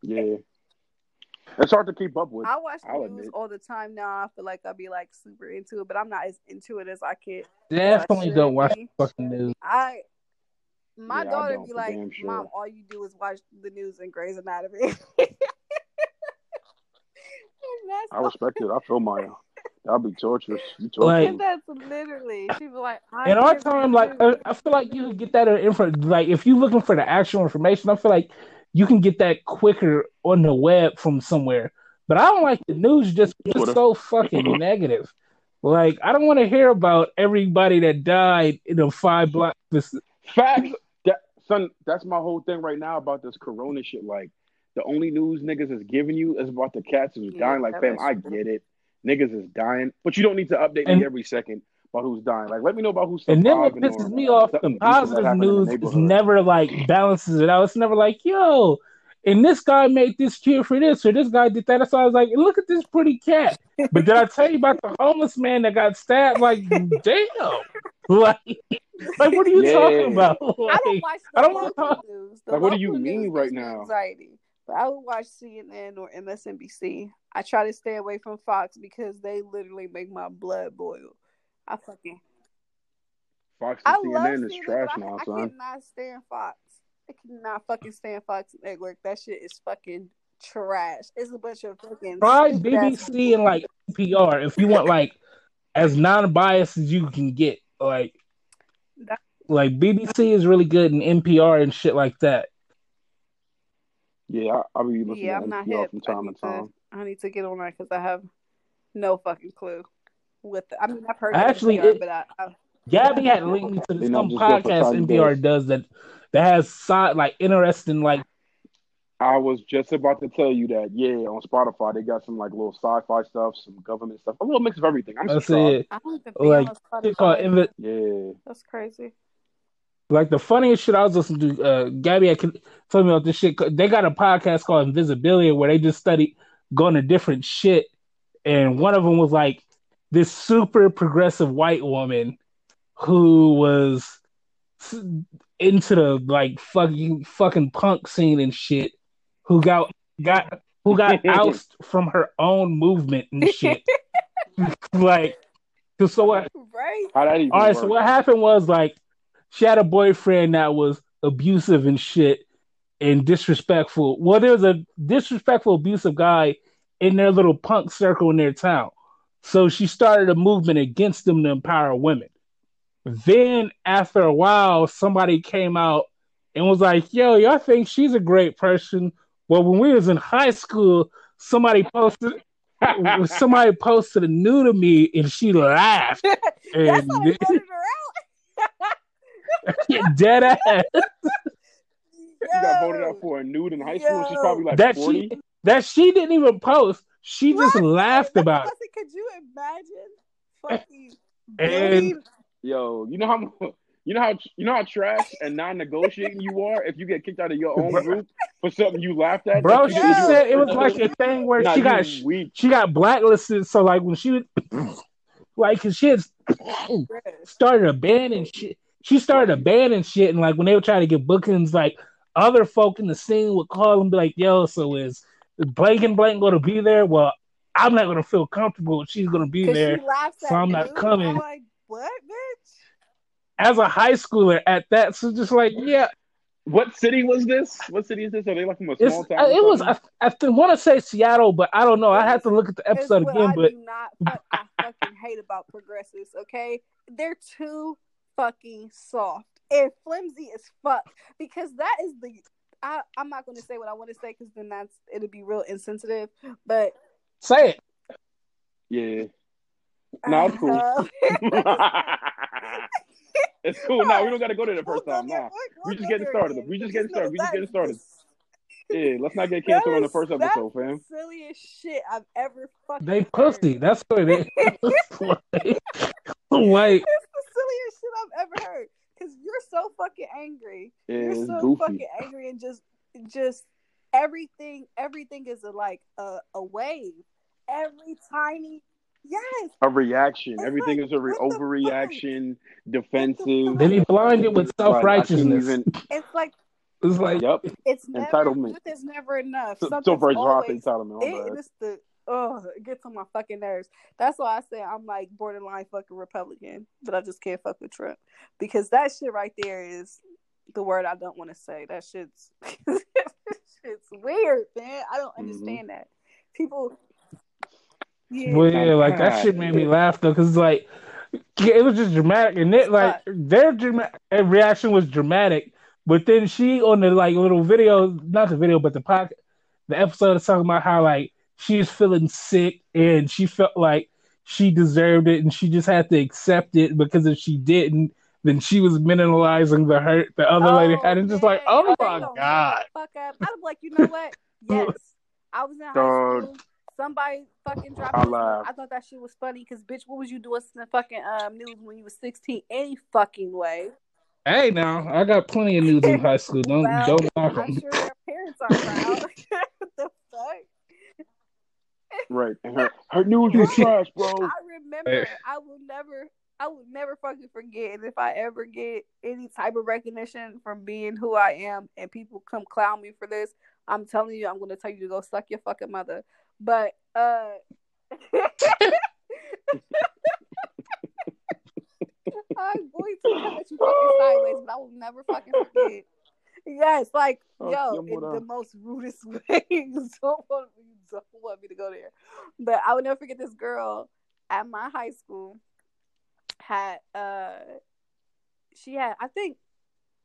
Yeah. It's hard to keep up with. I watch the I'll news admit. all the time now. I feel like I'll be like super into it, but I'm not as into it as I could. definitely should don't watch be. fucking news. I my Yeah, daughter be like, sure. "Mom, all you do is watch the news and Grey's Anatomy." [LAUGHS] [LAUGHS] And I respect it. I feel my. That'd be torturous. You torture Like- me. That's literally she be like, I In our time, like believe uh, I feel like you can get that info. Like if you're looking for the actual information, I feel like you can get that quicker on the web from somewhere. But I don't like the news just just so fucking [CLEARS THROAT] negative. Like I don't want to hear about everybody that died in a five block. This Facts. That son, that's my whole thing right now about this corona shit. Like the only news niggas is giving you is about the cats who's Yeah, dying. Like, fam, I get it. Niggas is dying. But you don't need to update And- me every second about who's dying. Like let me know about who's and then what pisses or me off, the positive happened the news is never like balances it out. It's never like, yo, and this guy made this cure for this, or this guy did that. So I was like, look at this pretty cat. But did I tell you about the homeless man that got stabbed? Like, damn. [LAUGHS] Like, like what are you Yeah. talking about? I don't Like, watch I don't wanna talk- news. The Like, what do you mean right now? Anxiety. But I would watch CNN or MSNBC. I try to stay away from Fox because they literally make my blood boil. I fucking Fox I and love CNN is CNN, trash but I, now, I son. cannot stand Fox. I cannot fucking stand Fox Network. That shit is fucking trash. It's a bunch of fucking try BBC people. and like NPR if you want like as non-biased as you can get. Like, That- like BBC is really good and NPR and shit like that. Yeah, I, I'll be listening Yeah, to I'm not NPR hip. from I time need to time. I need to get on that because I have no fucking clue. With the, I mean, I've heard Actually, NPR, it- but I, I Gabby had linked me to They some not just good for podcast NPR days. does that that has side like interesting like I was just about to tell you that, yeah, on Spotify they got some like little sci-fi stuff, some government stuff, a little mix of everything. I'm let's see I don't even like on called Invi- Yeah, That's crazy. Like the funniest shit I was listening to. Uh, Gabby had con- told me about this shit. They got a podcast called Invisibilia where they just study going to different shit, and one of them was like this super progressive white woman who was into the like fucking fucking punk scene and shit, who got got who got [LAUGHS] ousted from her own movement and shit. [LAUGHS] [LAUGHS] like, so what? Right? how that even All right, work? so what happened was like she had a boyfriend that was abusive and shit and disrespectful. Well, there was a disrespectful, abusive guy in their little punk circle in their town. So she started a movement against them to empower women. Then after a while, somebody came out and was like, "Yo, y'all think she's a great person?" Well, when we was in high school, somebody posted [LAUGHS] somebody posted a nude of me and she laughed. [LAUGHS] And how they voted her out. [LAUGHS] dead ass. she got voted out for a nude in high school. She's probably like that forty. she that she didn't even post. She just laughed [LAUGHS] about it. I Could you imagine fucking [LAUGHS] And- building- Yo, you know how you know how you know how trash and non-negotiating you are if you get kicked out of your own group for something you laughed at. Bro, that she you said it was like a thing where Nah, she got weak. she got blacklisted. So like when she was [CLEARS THROAT] like, cause she had started a band and shit. She started a band and shit, and like when they were trying to get bookings, like other folk in the scene would call and be like, "Yo, so is blank and blank going to be there?" Well, I'm not going to feel comfortable. if She's going to be there. she laughs so I'm not you. coming. I'm like, what, bitch? As a high schooler at that, so just like, yeah, What city was this? What city is this? Are they like from a It's, small town? uh, it was. I, I want to say Seattle, but I don't know. I have to look at the episode what again. I But do not I fucking hate about progressives, okay? They're too fucking soft and flimsy as fuck. Because that is the I, I'm not gonna say what I want to say because then that's it'll be real insensitive. But say it. Yeah. No, it's cool. uh, [LAUGHS] [LAUGHS] it's cool. Now we don't got to go there the we'll first time. there- Nah. we'll- We just getting started. again. We just getting started. We just getting started. Yeah, let's not get canceled on the first episode, fam. silliest shit I've ever fucking. They heard. pussy. That's what it is. like, like, It's the silliest shit I've ever heard. Cause you're so fucking angry. Yeah, you're so goofy. fucking angry and just, just everything. Everything is a, like a, a wave. Every tiny, yes. A reaction. It's Everything like, is a re- what the overreaction, defensive. they be blinded with self Like, I can't righteousness. even. [LAUGHS] It's like It's like, Yep. it's never. Entitlement. It's never enough. So, Something's so for drop entitlement. it, it's the oh, it gets on my fucking nerves. That's why I say I'm like borderline fucking Republican, but I just can't fuck with Trump because that shit right there is the word I don't want to say. That shit's [LAUGHS] it's weird, man. I don't Mhm. understand that. People, yeah, well, yeah, like that shit made me laugh though, because like, it was just dramatic, and it like their drama- reaction was dramatic, but then she on the like little video, not the video, but the podcast, the episode is talking about how like she's feeling sick and she felt like she deserved it and she just had to accept it because if she didn't, then she was minimalizing the hurt the other lady had, and just like, man. oh my god. Fuck up. I'd be like, you know what? [LAUGHS] Yes, I was in high school. Somebody fucking dropped. I this. I thought that shit was funny because, bitch, what was you doing in the fucking um news when you was sixteen? Any fucking way. Hey, now I got plenty of news in high school. Don't [LAUGHS] Well, don't knock I'm 'em. sure their parents aren't proud. [LAUGHS] what the fuck? Right. [LAUGHS] And her, her news was trash, bro. I remember. I will never. I will never fucking forget. And if I ever get any type of recognition from being who I am, and people come clown me for this, I'm telling you, I'm going to tell you to go suck your fucking mother. But uh. [LAUGHS] I'm going to come at you fucking sideways, but I will never fucking forget. Yes, like Oh, yo, yeah, in the most rudest [LAUGHS] way. you don't want you [LAUGHS] don't want me to go there, but I will never forget this girl at my high school had uh she had I think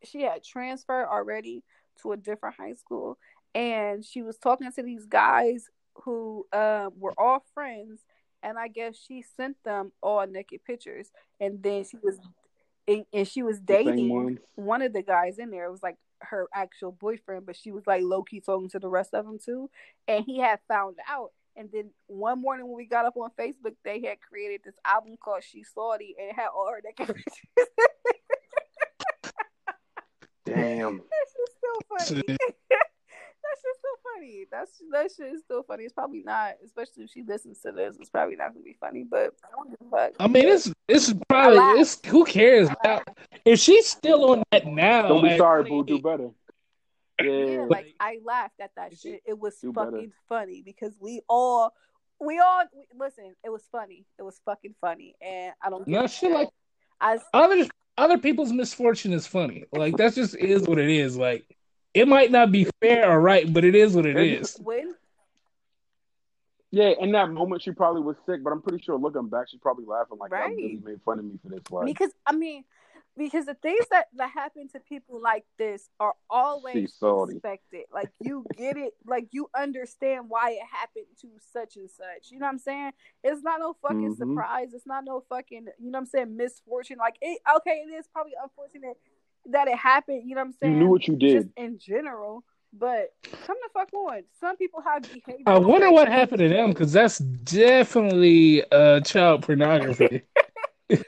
she had transferred already to a different high school, and she was talking to these guys who um were all friends, and I guess she sent them all naked pictures, and then she was and, and she was dating ones. one of the guys in there. It was like her actual boyfriend, but she was like low key talking to the rest of them too. And he had found out. And then one morning when we got up on Facebook, they had created this album called She Salty and it had all her naked. [LAUGHS] Damn. [LAUGHS] That's just so funny. [LAUGHS] That's just so funny. That's that shit is still funny. It's probably not, especially if she listens to this. It's probably not gonna be funny, but I don't give a fuck. I mean, it's it's probably laugh. it's who cares? If she's still on that now, Don't be at sorry, boo. 28, Do better. yeah, Yeah. like I laughed at that shit. It was Do fucking better. funny because we all, we all we, listen. It was funny. It was fucking funny, and I don't. give No shit shit. like I other other people's misfortune is funny. Like that just is what it is. Like it might not be fair or right, but it is what it It- is. when Yeah, in that moment she probably was sick, but I'm pretty sure looking back, she's probably laughing like, "Y'all Right. really made fun of me for this." Like, because I mean, because the things that that happen to people like this are always expected. Like you get it. Like you understand why it happened to such and such. You know what I'm saying? It's not no fucking Mhm. surprise. It's not no fucking. You know what I'm saying? Misfortune. Like it. Okay, it is probably unfortunate that it happened. You know what I'm saying? you knew what you Just did. in general. But come the fuck on. Some people have behavior. I wonder what happened to them because that's definitely uh, child pornography. [LAUGHS]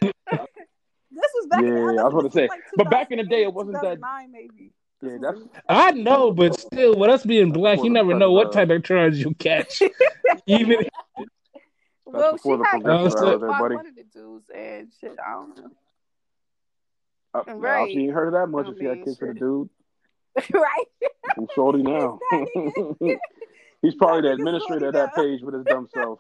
This was back. in, Yeah, listen, I was about to say, like but back in the day, it wasn't that- 2009 maybe. Yeah, that's I know, but still, with us being black, you never know what type of charge you catch. [LAUGHS] Even [LAUGHS] Well, she before the had progressive kids era there, buddy. one of the dudes and shit. I don't know. uh, Right. nah, she ain't heard of that much I if she had kids for the dude. [LAUGHS] right? Who's shorty [LAUGHS] now? [LAUGHS] He's probably the administrator of that page with his dumb self.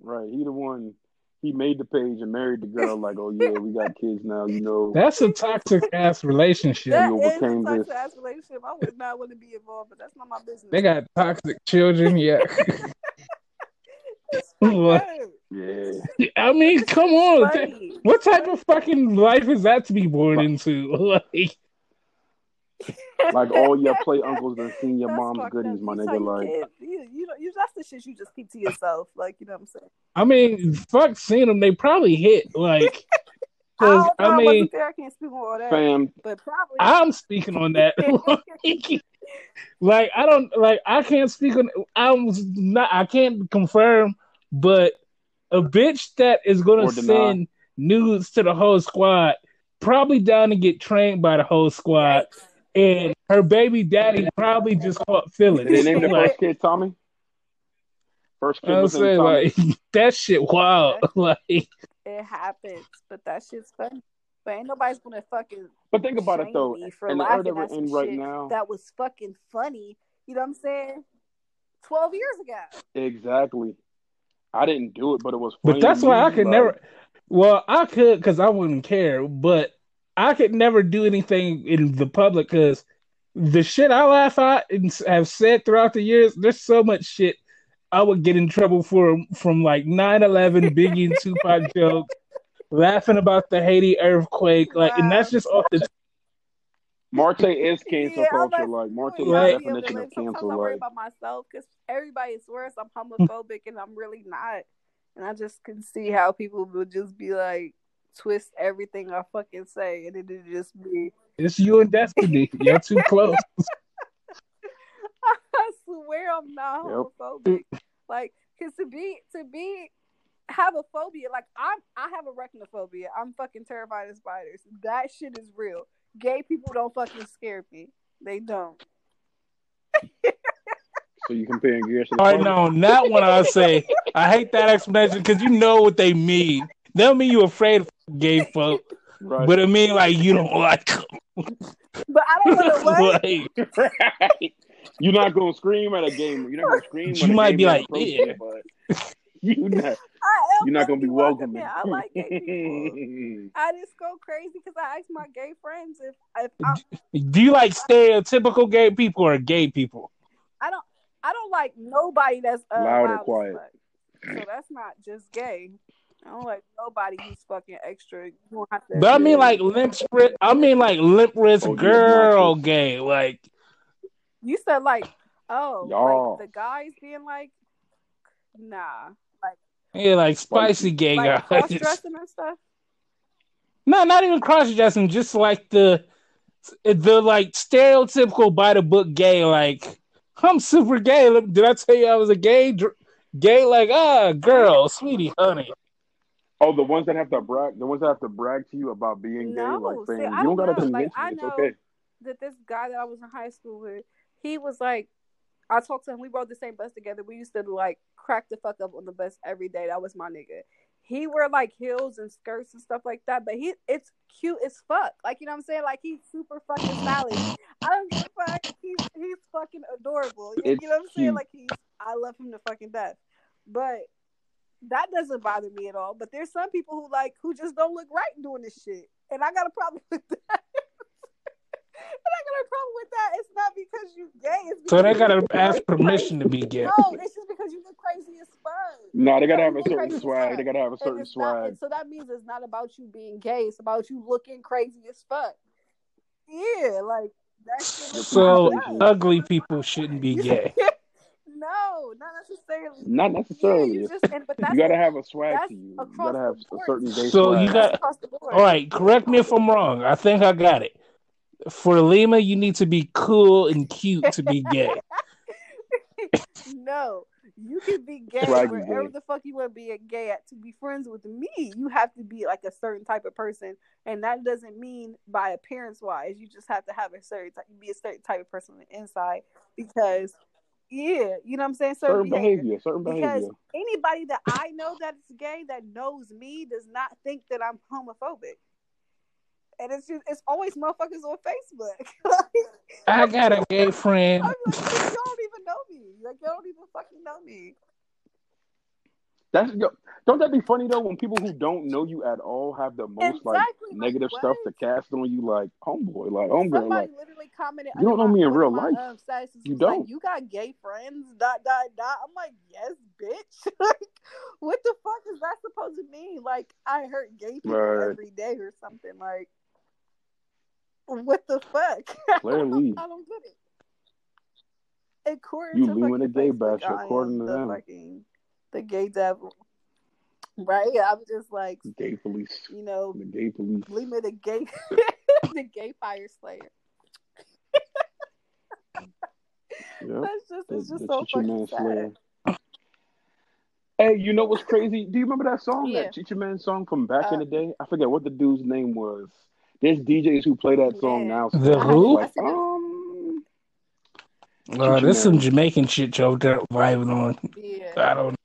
Right, he the one. He made the page and married the girl. Like, oh yeah, we got kids now. You know, that's a toxic ass relationship. That you is a toxic this. ass relationship. I would not want to be involved, but that's not my business. They got toxic children. Yeah. It's yeah. I mean, come on. What type of fucking life is that to be born into? Like, [LAUGHS] Like all your play uncles done seen your That's mom's goodies, up. my nigga. your Like, kid, you, you know, you that's the shit you just keep to yourself. Like, you know what I'm saying? I mean, fuck seeing them. They probably hit. Like, [LAUGHS] I 'cause, don't. I I, mean, wasn't. I can't speak on all that. fam, But probably. I'm speaking on that. Like, [LAUGHS] like I don't like I can't speak on I'm not I can't confirm, but a bitch that is gonna Or deny. send nudes to the whole squad, probably down to get trained by the whole squad, and her baby daddy probably just caught feelings. Did they name the first kid Tommy? First kid I'm was named saying Tommy. like [LAUGHS] that shit wild. [LAUGHS] Like It happens, but that shit's funny. But ain't nobody's gonna fucking but think about it though. me for In the era that we're in right now, that was fucking funny. You know what I'm saying? Twelve years ago. exactly. I didn't do it, but it was funny. But that's to why I me, could like, never. Well, I could because I wouldn't care, but I could never do anything in the public because the shit I laugh at and have said throughout the years, there's so much shit I would get in trouble for from like 9-11, Biggie and Tupac [LAUGHS] jokes, laughing about the Haiti earthquake, like, and that's just off the. Marte is cancel Yeah, culture. like, Like Marte is ain't the Like- gotta be able to definition of Sometimes cancel. I worry about myself because everybody swears I'm [LAUGHS] homophobic and I'm really not. And I just can see how people would just be like twist everything I fucking say, and it'd just be. It's you and Destiny. You're too [LAUGHS] close. I swear I'm not Yep. homophobic. Like, cause to be to be have a phobia, like I'm I have arachnophobia. I'm fucking terrified of spiders. That shit is real. Gay people don't fucking scare me. They don't. so you comparing gears to the All right, public? no, not when I say I hate that explanation because you know what they mean. They don't mean you afraid of gay [LAUGHS] folk, Right. but it mean like you don't like them. But I don't want [LAUGHS] to what? like, right. You're not gonna scream at a gamer. You're not gonna scream. You when a might be like, yeah. But you're not. [LAUGHS] You're not gonna be fucking welcoming. I like gay people. I just go crazy because I ask my gay friends if if I, do you like stereotypical gay people or gay people? I don't I don't like nobody that's uh, Loud or quiet? fuck. So that's not just gay. I don't like nobody who's fucking extra. You don't have to. But I mean like limp wrist. I mean like limp wrist Oh, girl obnoxious. gay. Like You said like, oh, Y'all. like the guys being like, nah, like yeah, like spicy gay like guys. cross dressing and stuff. No, not even cross dressing. Just like the the like stereotypical by the book gay. Like I'm super gay. Did I tell you I was a gay? Dr- Gay like ah girl, sweetie, honey. Oh, the ones that have to brag, the ones that have to brag to you about being No, gay, like see, saying I you don't gotta know. Like, convince I me. It's know- okay. That this guy that I was in high school with, he was like, I talked to him. We rode the same bus together. We used to like crack the fuck up on the bus every day. That was my nigga. He wore like heels and skirts and stuff like that, but he it's cute as fuck. Like you know what I'm saying? Like he's super fucking stylish. I don't give a fuck. He's he's fucking adorable. You, you know what I'm saying? Like he's I love him to fucking death. But that doesn't bother me at all. But there's some people who like who just don't look right doing this shit, and I got a problem [LAUGHS] with that. and I got a problem with that. It's not because you gay. It's So they gotta ask crazy. permission to be gay. No, it's just because you look crazy as fuck. No, they gotta have a certain swag. They gotta have a certain it's not, swag. so that means it's not about you being gay. It's about you looking crazy as fuck. Yeah, like that So ugly people shouldn't be [LAUGHS] gay. No, not necessarily. Not necessarily. Yeah, you just and, but that's you gotta have a swag to you. You gotta have a certain gay So swag. you got- the board. All right, correct me if I'm wrong. I think I got it. For Lima, you need to be cool and cute to be gay. [LAUGHS] [LAUGHS] no, you can be gay Swaggy wherever gay. the fuck you want to be a gay at. To be friends with me, you have to be like a certain type of person, and that doesn't mean by appearance wise. You just have to have a certain type, be a certain type of person on the inside because, yeah, you know what I'm saying. certain behavior. Certain behavior. Because anybody that I know that is gay that knows me does not think that I'm homophobic. And it's just it's always motherfuckers on Facebook. [LAUGHS] like, I got a gay friend. I'm like, y'all don't even know me. Like y'all don't even fucking know me. That's yo, don't that be funny though when people who don't know you at all have the most like Exactly, like, negative stuff to cast on you, like homeboy, like Somebody like literally commented. you don't know me in real life. Um, You don't. you got gay friends? Dot dot dot. I'm like, yes, bitch. [LAUGHS] like, what the fuck is that supposed to mean? Like, I hurt gay people Right. every day or something. Like, what the fuck? [LAUGHS] Lee. I don't get it. According You to in fucking gay basher, according to the them. fucking the gay devil. Right? I'm just like, gay police, you know, the gay police. leave me the gay, [LAUGHS] the gay fire slayer. Yep. That's just The, it's just the so Chi Chi Man fucking Slayer. sad. Hey, you know what's crazy? Do you remember that song, Yeah. that Chi Chi Man song from back in Uh, the day? I forget what the dude's name was. There's DJs who play that song Yeah. now. The who? Like, um, Uh, there's some Jamaican shit Joe there vibing on. Yeah. I don't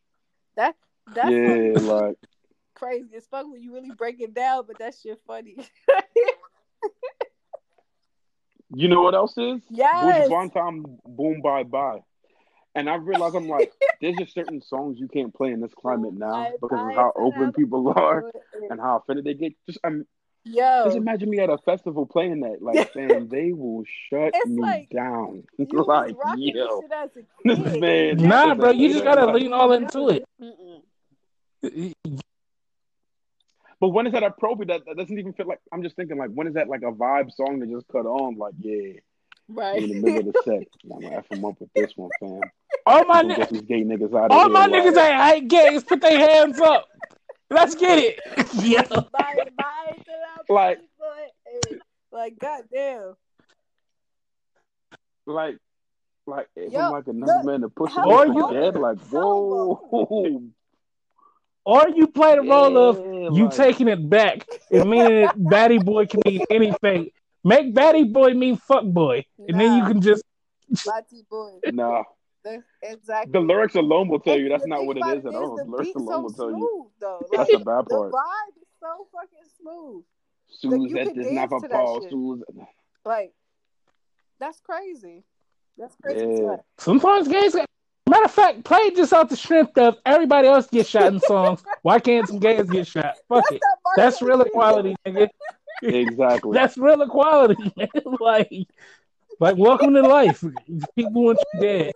That that's Yeah, [LAUGHS] like crazy as fuck when you really break it down, but that shit funny. [LAUGHS] you know what else is? yes. One Time Boom Bye Bye. And I realize I'm like, [LAUGHS] there's just certain songs you can't play in this climate now because of how open people are and how offended they get. Just um, just imagine me at a festival playing that. Like, [LAUGHS] man, they will shut It's me like, down. [LAUGHS] you like, rocking this yo, shit as a [LAUGHS] kid. man. Nah, bro, you just gotta lean all into it. Mm-mm. But when is that appropriate? That, that doesn't even feel like. I'm just thinking, like, when is that like a vibe song that just cut on? Like, yeah, Right. in the middle of the set, I'm gonna f them up with this one, fam. All my We'll get these gay niggas out of all here. my like, niggas ain't hate gays. Put their hands up. Let's get it. yeah. bye bye to that [LAUGHS] Like- boy. Hey, like goddamn. like, like if Yo, I'm like another the- man to push it hell Or you- dead, like, [LAUGHS] hell whoa, [LAUGHS] Or you play the role of you like- taking it back and meaning that Batty Boy can mean anything. Make Batty Boy mean fuck boy, and then you can just Batty boy. Nah, That's exactly. the lyrics alone will tell you that's not what it is about at all. The The lyrics alone will tell you. though. That's the bad part. the part. vibe is so fucking smooth. Susan you can is dance not a that Paul. shit. Like that's crazy. That's crazy. Yeah. Yeah. sometimes gays. Matter of fact, play just out the strength of everybody else get shot in songs. Why can't some gays get shot? [LAUGHS] Fuck That's it. That's real Anthony equality, nigga. Exactly. [LAUGHS] That's real equality, [LAUGHS] man. like, like welcome to life. People want you dead.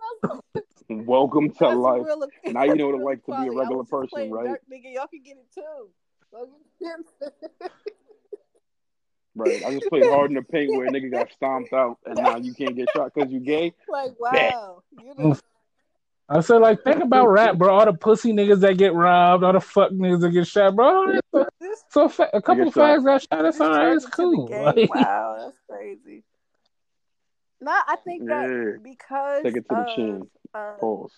Welcome to That's life. real- Now you know what it's like to be a regular equality. I was just person, right? Dark nigga, y'all can get it too. So you- Right. I just played hard in the paint where a nigga got stomped out and now you can't get shot because you gay. [LAUGHS] like wow, you know, I said, like, think about rap, bro. All the pussy niggas that get robbed, all the fuck niggas that get shot, bro. So, this so fa- a couple get shot. fags got shot. That's this all right. It's cool. Like, [LAUGHS] Wow, that's crazy. No, I think that Yeah. because Take it to the of, chin. uh,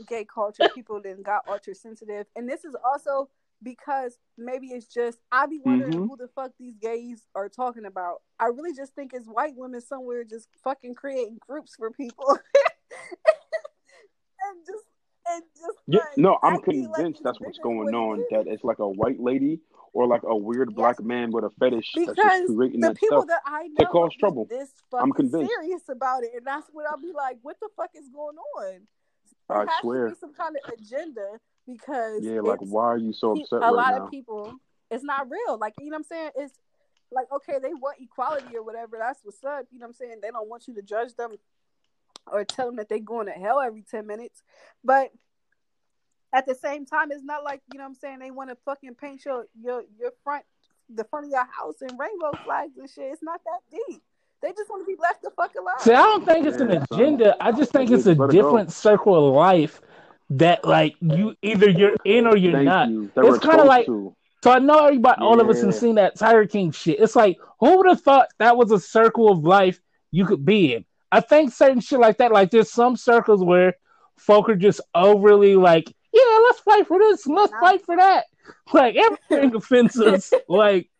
gay culture, people then got ultra sensitive, and this is also because maybe it's just I be wondering Mhm. who the fuck these gays are talking about. I really just think it's white women somewhere just fucking creating groups for people, [LAUGHS] and just and just Yeah, like, no, I'm like convinced it's that's what's going on. That it's like a white lady or like a weird Yes. black man with a fetish that's because just creating the that people stuff. that I know to cause trouble. this I'm convinced. serious about it, and that's what I'll be like. What the fuck is going on? There I has swear. to be some kind of agenda because Yeah, like why are you so upset a right lot now? of people. It's not real. Like you know what I'm saying? It's like okay, they want equality or whatever. That's what's up. You know what I'm saying? They don't want you to judge them or tell them that they're going to hell every ten minutes, but at the same time, it's not like you know what I'm saying. They want to fucking paint your your your front the front of your house in rainbow flags and shit. It's not that deep. They just want to be left the fuck alone. See, I don't think it's an agenda. I just think it's a Let it go. different circle of life that, like, you either you're in or you're Thank not. you. It's kinda like- to. So I know everybody, all of us, have seen that Tiger King shit. It's like, who would have thought that was a circle of life you could be in? I think certain shit like that, like there's some circles where folk are just overly like, yeah, let's fight for this, let's fight for that. [LAUGHS] Like everything offends us, [LAUGHS] like,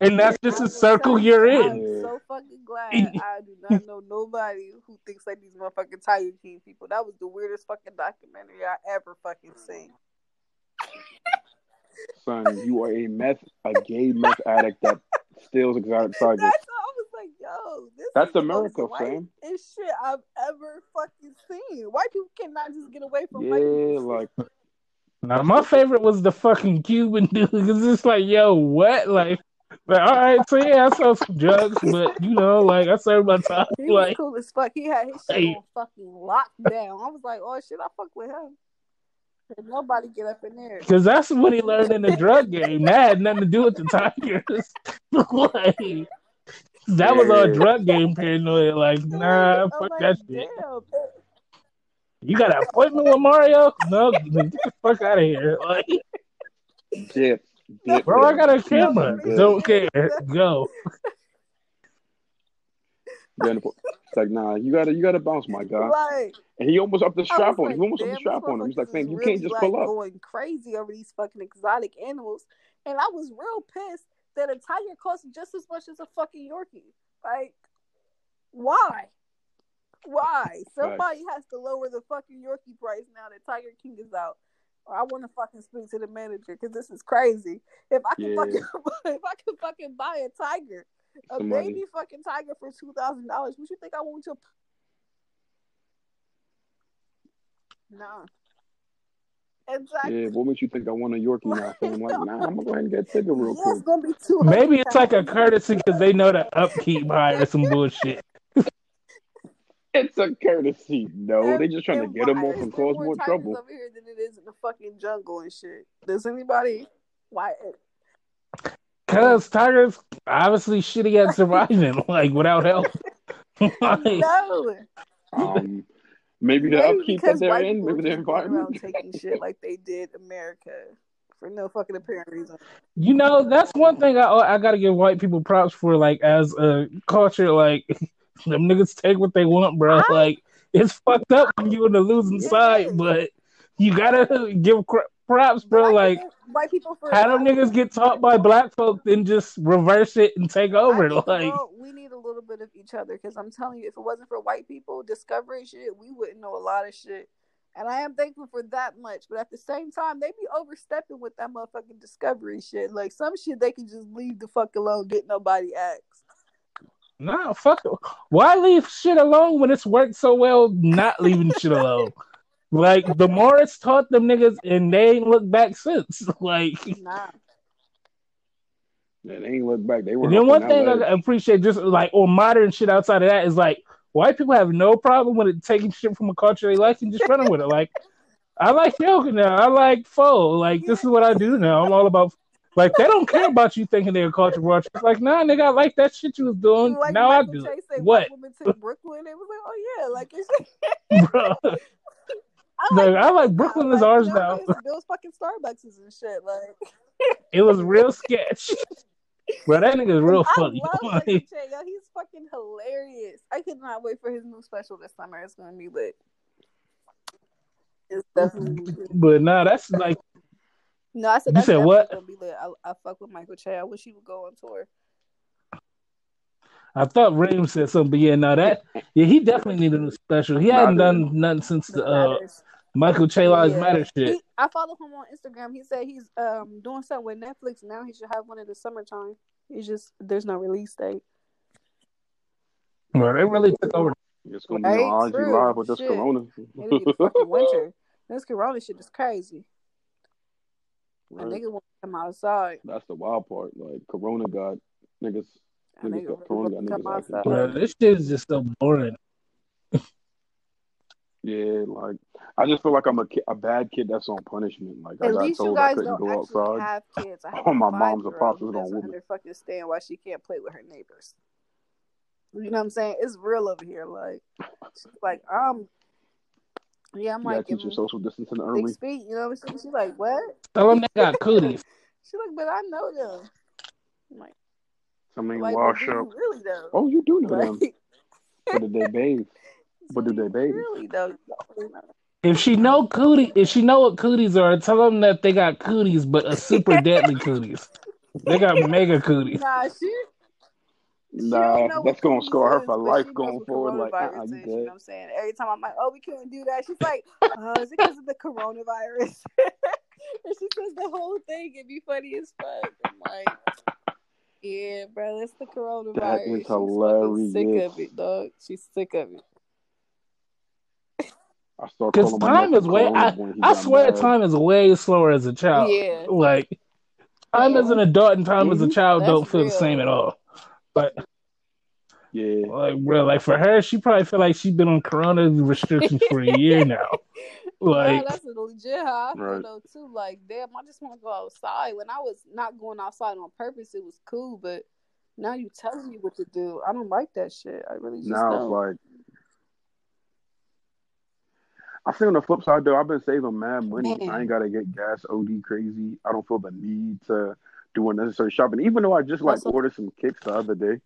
and that's just a circle you're in. I'm so fucking glad [LAUGHS] I do not know nobody who thinks like these motherfucking Tiger King people. That was the weirdest fucking documentary I ever fucking seen. [LAUGHS] Son, you are a meth, a gay meth addict that steals exotic [LAUGHS] That's tigers. how I was like, yo, this That's is the most America, white fam. and shit I've ever fucking seen. White people cannot just get away from white Yeah, people. like Now, my favorite was the fucking Cuban dude because it's like, yo, what? Like, like, all right, so yeah, I sold some drugs, [LAUGHS] but you know, like, I served my time. He was Like, cool as fuck. He had his shit Hey. on fucking lockdown. I was like, oh shit, I fuck with him. Could Nobody get up in there. because that's what he learned in the drug game. That had nothing to do with the Tigers. [LAUGHS] like, that was all drug game paranoia. Like, [LAUGHS] nah, fuck like, that shit. damn. You got an appointment with Mario? No, get the fuck out of here. Like, dip, dip. bro, I got a camera. Don't care. Go. Then it's like, nah, you gotta, you gotta bounce, my guy. Like, And he almost up the strap on. him. He almost up the strap on him. He's like, man, you really, can't just like, pull up. going crazy over these fucking exotic animals. And I was real pissed that a tiger costs just as much as a fucking Yorkie. Like, why? Why? Somebody has to lower the fucking Yorkie price now that Tiger King is out. Or I want to fucking speak to the manager because this is crazy. If I can Yeah. fucking, [LAUGHS] if I can fucking buy a tiger, a Somebody- baby fucking tiger for two thousand dollars, would you think I want to? Nah. Exactly. Yeah, what makes [LAUGHS] you think I want a Yorkie now? So I'm like, nah, I'm gonna go ahead and get a ticket real Yeah, quick. it's gonna be two. Maybe it's like a courtesy because they know the upkeep high or some bullshit. It's a courtesy. No, they're just trying to get him why off and cause more more trouble. over here than it is in the fucking jungle and shit. Does anybody? Why? Cause tigers obviously shitty at surviving, like without help. [LAUGHS] [LAUGHS] Like, No. Um, maybe the Maybe upkeep that they're in, maybe the just going around environment. taking shit like they did America for no fucking apparent reason. you know, that's one thing I I gotta give white people props for. Like as a culture, like [LAUGHS] them niggas take what they want, bro. I- Like it's fucked up when you on the losing Yeah. side, but you gotta [LAUGHS] give props, bro. I Like white people for how them niggas get taught by black folk, then just reverse it and take over. [LAUGHS] think, Like bro, we need a little bit of each other because I'm telling you, if it wasn't for white people discovering shit, we wouldn't know a lot of shit. And I am thankful for that much. But at the same time, they be overstepping with that motherfucking discovery shit. Like some shit they can just leave the fuck alone, get nobody asked. Nah, fuck it. Why leave shit alone when it's worked so well not leaving shit alone? Like the Moors taught them niggas and they ain't looked back since. [LAUGHS] Like Nah. Yeah, they ain't look back. They were. and then one thing that I appreciate just like on modern shit outside of that is like white people have no problem with it taking shit from a culture they like and just running with it. Like I like yoga now. I like pho. Like this is what I do now. I'm all about like they don't care about you thinking they're a culture vulture. It's like, nah, nigga, I like that shit you was doing. Like now I do it. said, What? white women Brooklyn. It was like, oh yeah, like it's. [LAUGHS] Bro. I Like, I like now. Brooklyn is Like, ours you know, now. Bill's fucking Starbucks and shit. Like [LAUGHS] It was real sketch. [LAUGHS] Bro, that nigga's real I funny. love Michael Like, Che. Yo, he's fucking hilarious. I could not wait for his new special this summer. It's gonna be lit. It's definitely lit. but nah, that's like No, I said You said what? be lit. I, I fuck with Michael Che. I wish he would go on tour. I thought Reem said something, but yeah, no, that yeah, he definitely needed a special. He hadn't done nothing since The the uh, Michael Che Lives Yeah. Matter shit. He, I follow him on Instagram. He said he's um doing something with Netflix now. He should have one in the summertime. It's just there's no release date. Bro, they really took over. It's gonna be Right? on IG True. live with this Shit. Corona. It'll be fucking winter. [LAUGHS] This Corona shit is crazy. A Right. nigga want to come outside. That's the wild part. Like Corona got niggas. Niggas nigga got really Corona got niggas acting outside. Bro, this shit is just so boring. Yeah, like I just feel like I'm a ki- a bad kid that's on punishment. Like I At got least you told I guys couldn't don't go actually outside. have kids. I [LAUGHS] have Oh, my mom's a five-year-old pops who is gonna doesn't whoop me. understand why she can't play with her neighbors. You know what I'm saying? It's real over here. Like, she's [LAUGHS] like, um, yeah, I'm You gotta like, teach your social distancing early. six feet. You know what I'm saying? She's like, what? Tell them they got cooties. [LAUGHS] She's like, but I know them. I'm like, I mean, like wash up. really though? Oh, you do know them. Like, But did they bathe? [LAUGHS] But do they bathe? Really though? You don't really know. If she know cootie, if she know what cooties are, tell them that they got cooties, but a super deadly cooties. They got mega cooties. [LAUGHS] Nah, she. She don't Nah, know that's gonna cooties score her for life going forward. Like, coronavirus uh, is, you You know what I'm saying? Every time I'm like, oh, we can't do that. She's like, oh, [LAUGHS] is it because of the coronavirus? [LAUGHS] and she says the whole thing. It'd be funny as fuck. I'm like, yeah, bro, it's the coronavirus. is She's sick of it, dog. She's sick of it. I start Because time is way. I, I swear, mad. time is way slower as a child. Yeah. Like time as an adult and time as a Mhm. child That's don't feel the same at all. But Yeah, like, bro, like for her, she probably feel like she's been on Corona restrictions for a year [LAUGHS] now. [LAUGHS] Like, nah, that's legit how I feel Right. though too. Like, damn, I just want to go outside. When I was not going outside on purpose, it was cool. But now you telling me what to do. I don't like that shit. I really just now don't. like. I feel on the flip side though, I've been saving mad money. Man. I ain't gotta get gas OD crazy. I don't feel the need to do unnecessary shopping. Even though I just like That's a- ordered some kicks the other day.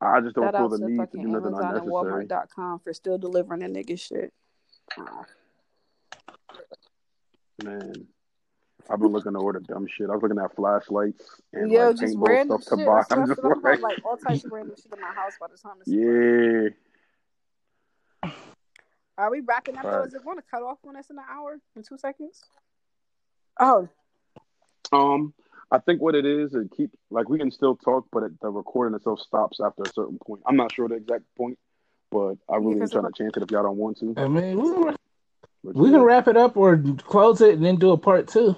I just don't feel the need to do nothing Amazon and unnecessary. Walmart.com for still delivering a nigga shit. Man, I've been looking to order dumb shit. I was looking at flashlights and Yo, like just random stuff shit. to buy. I'm just like, like all types of [LAUGHS] random shit in my house by the time is yeah. Are we wrapping up though? Right. Is it going to cut off on us in an hour in two seconds? Oh, Um, I think what it is, it keep like we can still talk, but it, the recording itself stops after a certain point. I'm not sure the exact point, but I really ain't 'cause trying to chance it if y'all don't want to. I mean, we can, we can wrap it up or close it and then do a part two.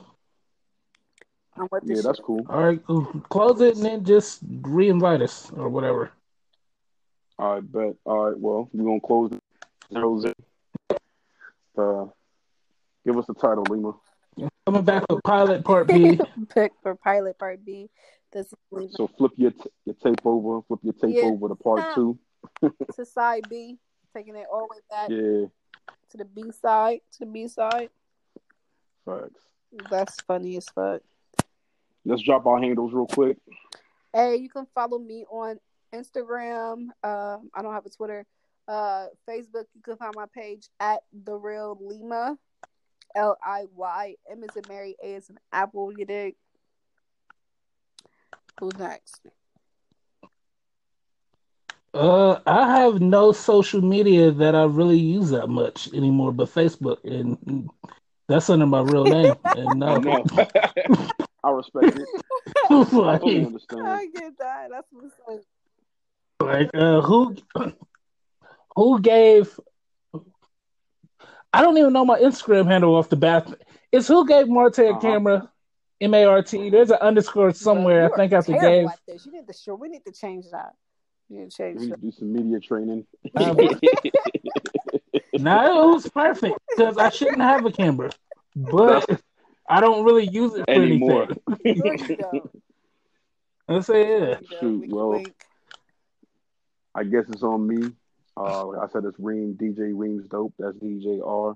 I'm with yeah, that's cool. All right, close it and then just re-invite us or whatever. I bet. All right, well, we're gonna close it. zero zero. Uh, give us the title, Lima. Coming back with pilot part B. [LAUGHS] Pick for pilot part B. This is So flip your t- your tape over, flip your tape Yeah. over to part two. [LAUGHS] to side B, taking it all the way back Yeah, to the B side. To the B side. facts. That's funny as fuck. Let's drop our handles real quick. Hey, you can follow me on Instagram. Um, I don't have a Twitter. Uh, Facebook, you can find my page at the real Lima. L I Y M is in Mary, A is in Apple. You dig? Who's next? Uh, I have no social media that I really use that much anymore, but Facebook, and that's under my real name. [LAUGHS] And I no, know. [LAUGHS] I respect it. [LAUGHS] I totally understand. I get that. That's what's up. like uh, who, [CLEARS THROAT] who gave? I don't even know my Instagram handle off the bat. It's who gave Marte a Uh-huh. camera? M A R T. There's an underscore somewhere. I think after terrible gave. at this. You need to show. We need to change that. You need to change We need to do some media training. Um, [LAUGHS] no, it was perfect because I shouldn't have a camera, but I don't really use it for Anymore. anything. [LAUGHS] [LAUGHS] There you go. I say yeah. There you go. Shoot, well. I guess it's on me. Uh, like I said it's Reem DJ Reem's dope. That's D J R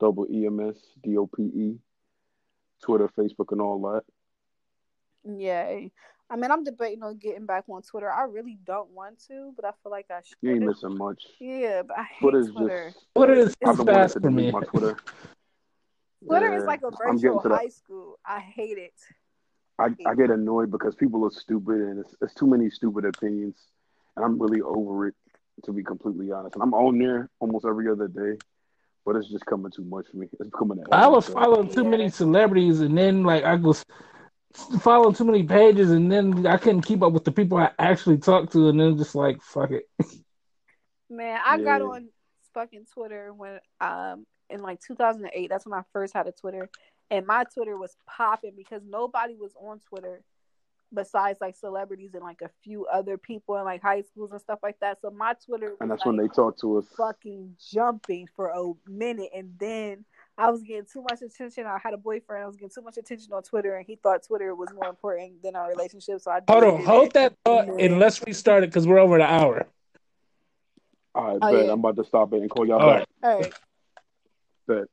double EMS, E M S D O P E. Twitter, Facebook, and all that. Yay. I mean, I'm debating on getting back on Twitter. I really don't want to, but I feel like I should. You ain't missing much. Yeah, but I hate Twitter's Twitter. just. Twitter is I've been fast for me. delete my Twitter. Twitter Yeah, is like a I'm getting virtual to that. high school. I hate it. I, I get annoyed because people are stupid and it's, it's too many stupid opinions, and I'm really over it to be completely honest. And I'm on there almost every other day, but it's just coming too much for me. It's becoming. a I habit, was so- following too many celebrities, and then like I was following too many pages, and then I couldn't keep up with the people I actually talked to, and then just like fuck it. Man, I got on fucking Twitter when um in like 2008. That's when I first had a Twitter, and my Twitter was popping because nobody was on Twitter besides like celebrities and like a few other people in like high schools and stuff like that. So my Twitter and that's like, when they talk to us. fucking jumping for a minute, and then I was getting too much attention. I had a boyfriend. I was getting too much attention on Twitter, and he thought Twitter was more important than our relationship. So I Hold on, hold that thought, and let's restart it because we're over an hour. All right, Oh, bet yeah. I'm about to stop it and call y'all All back. All right. Bet.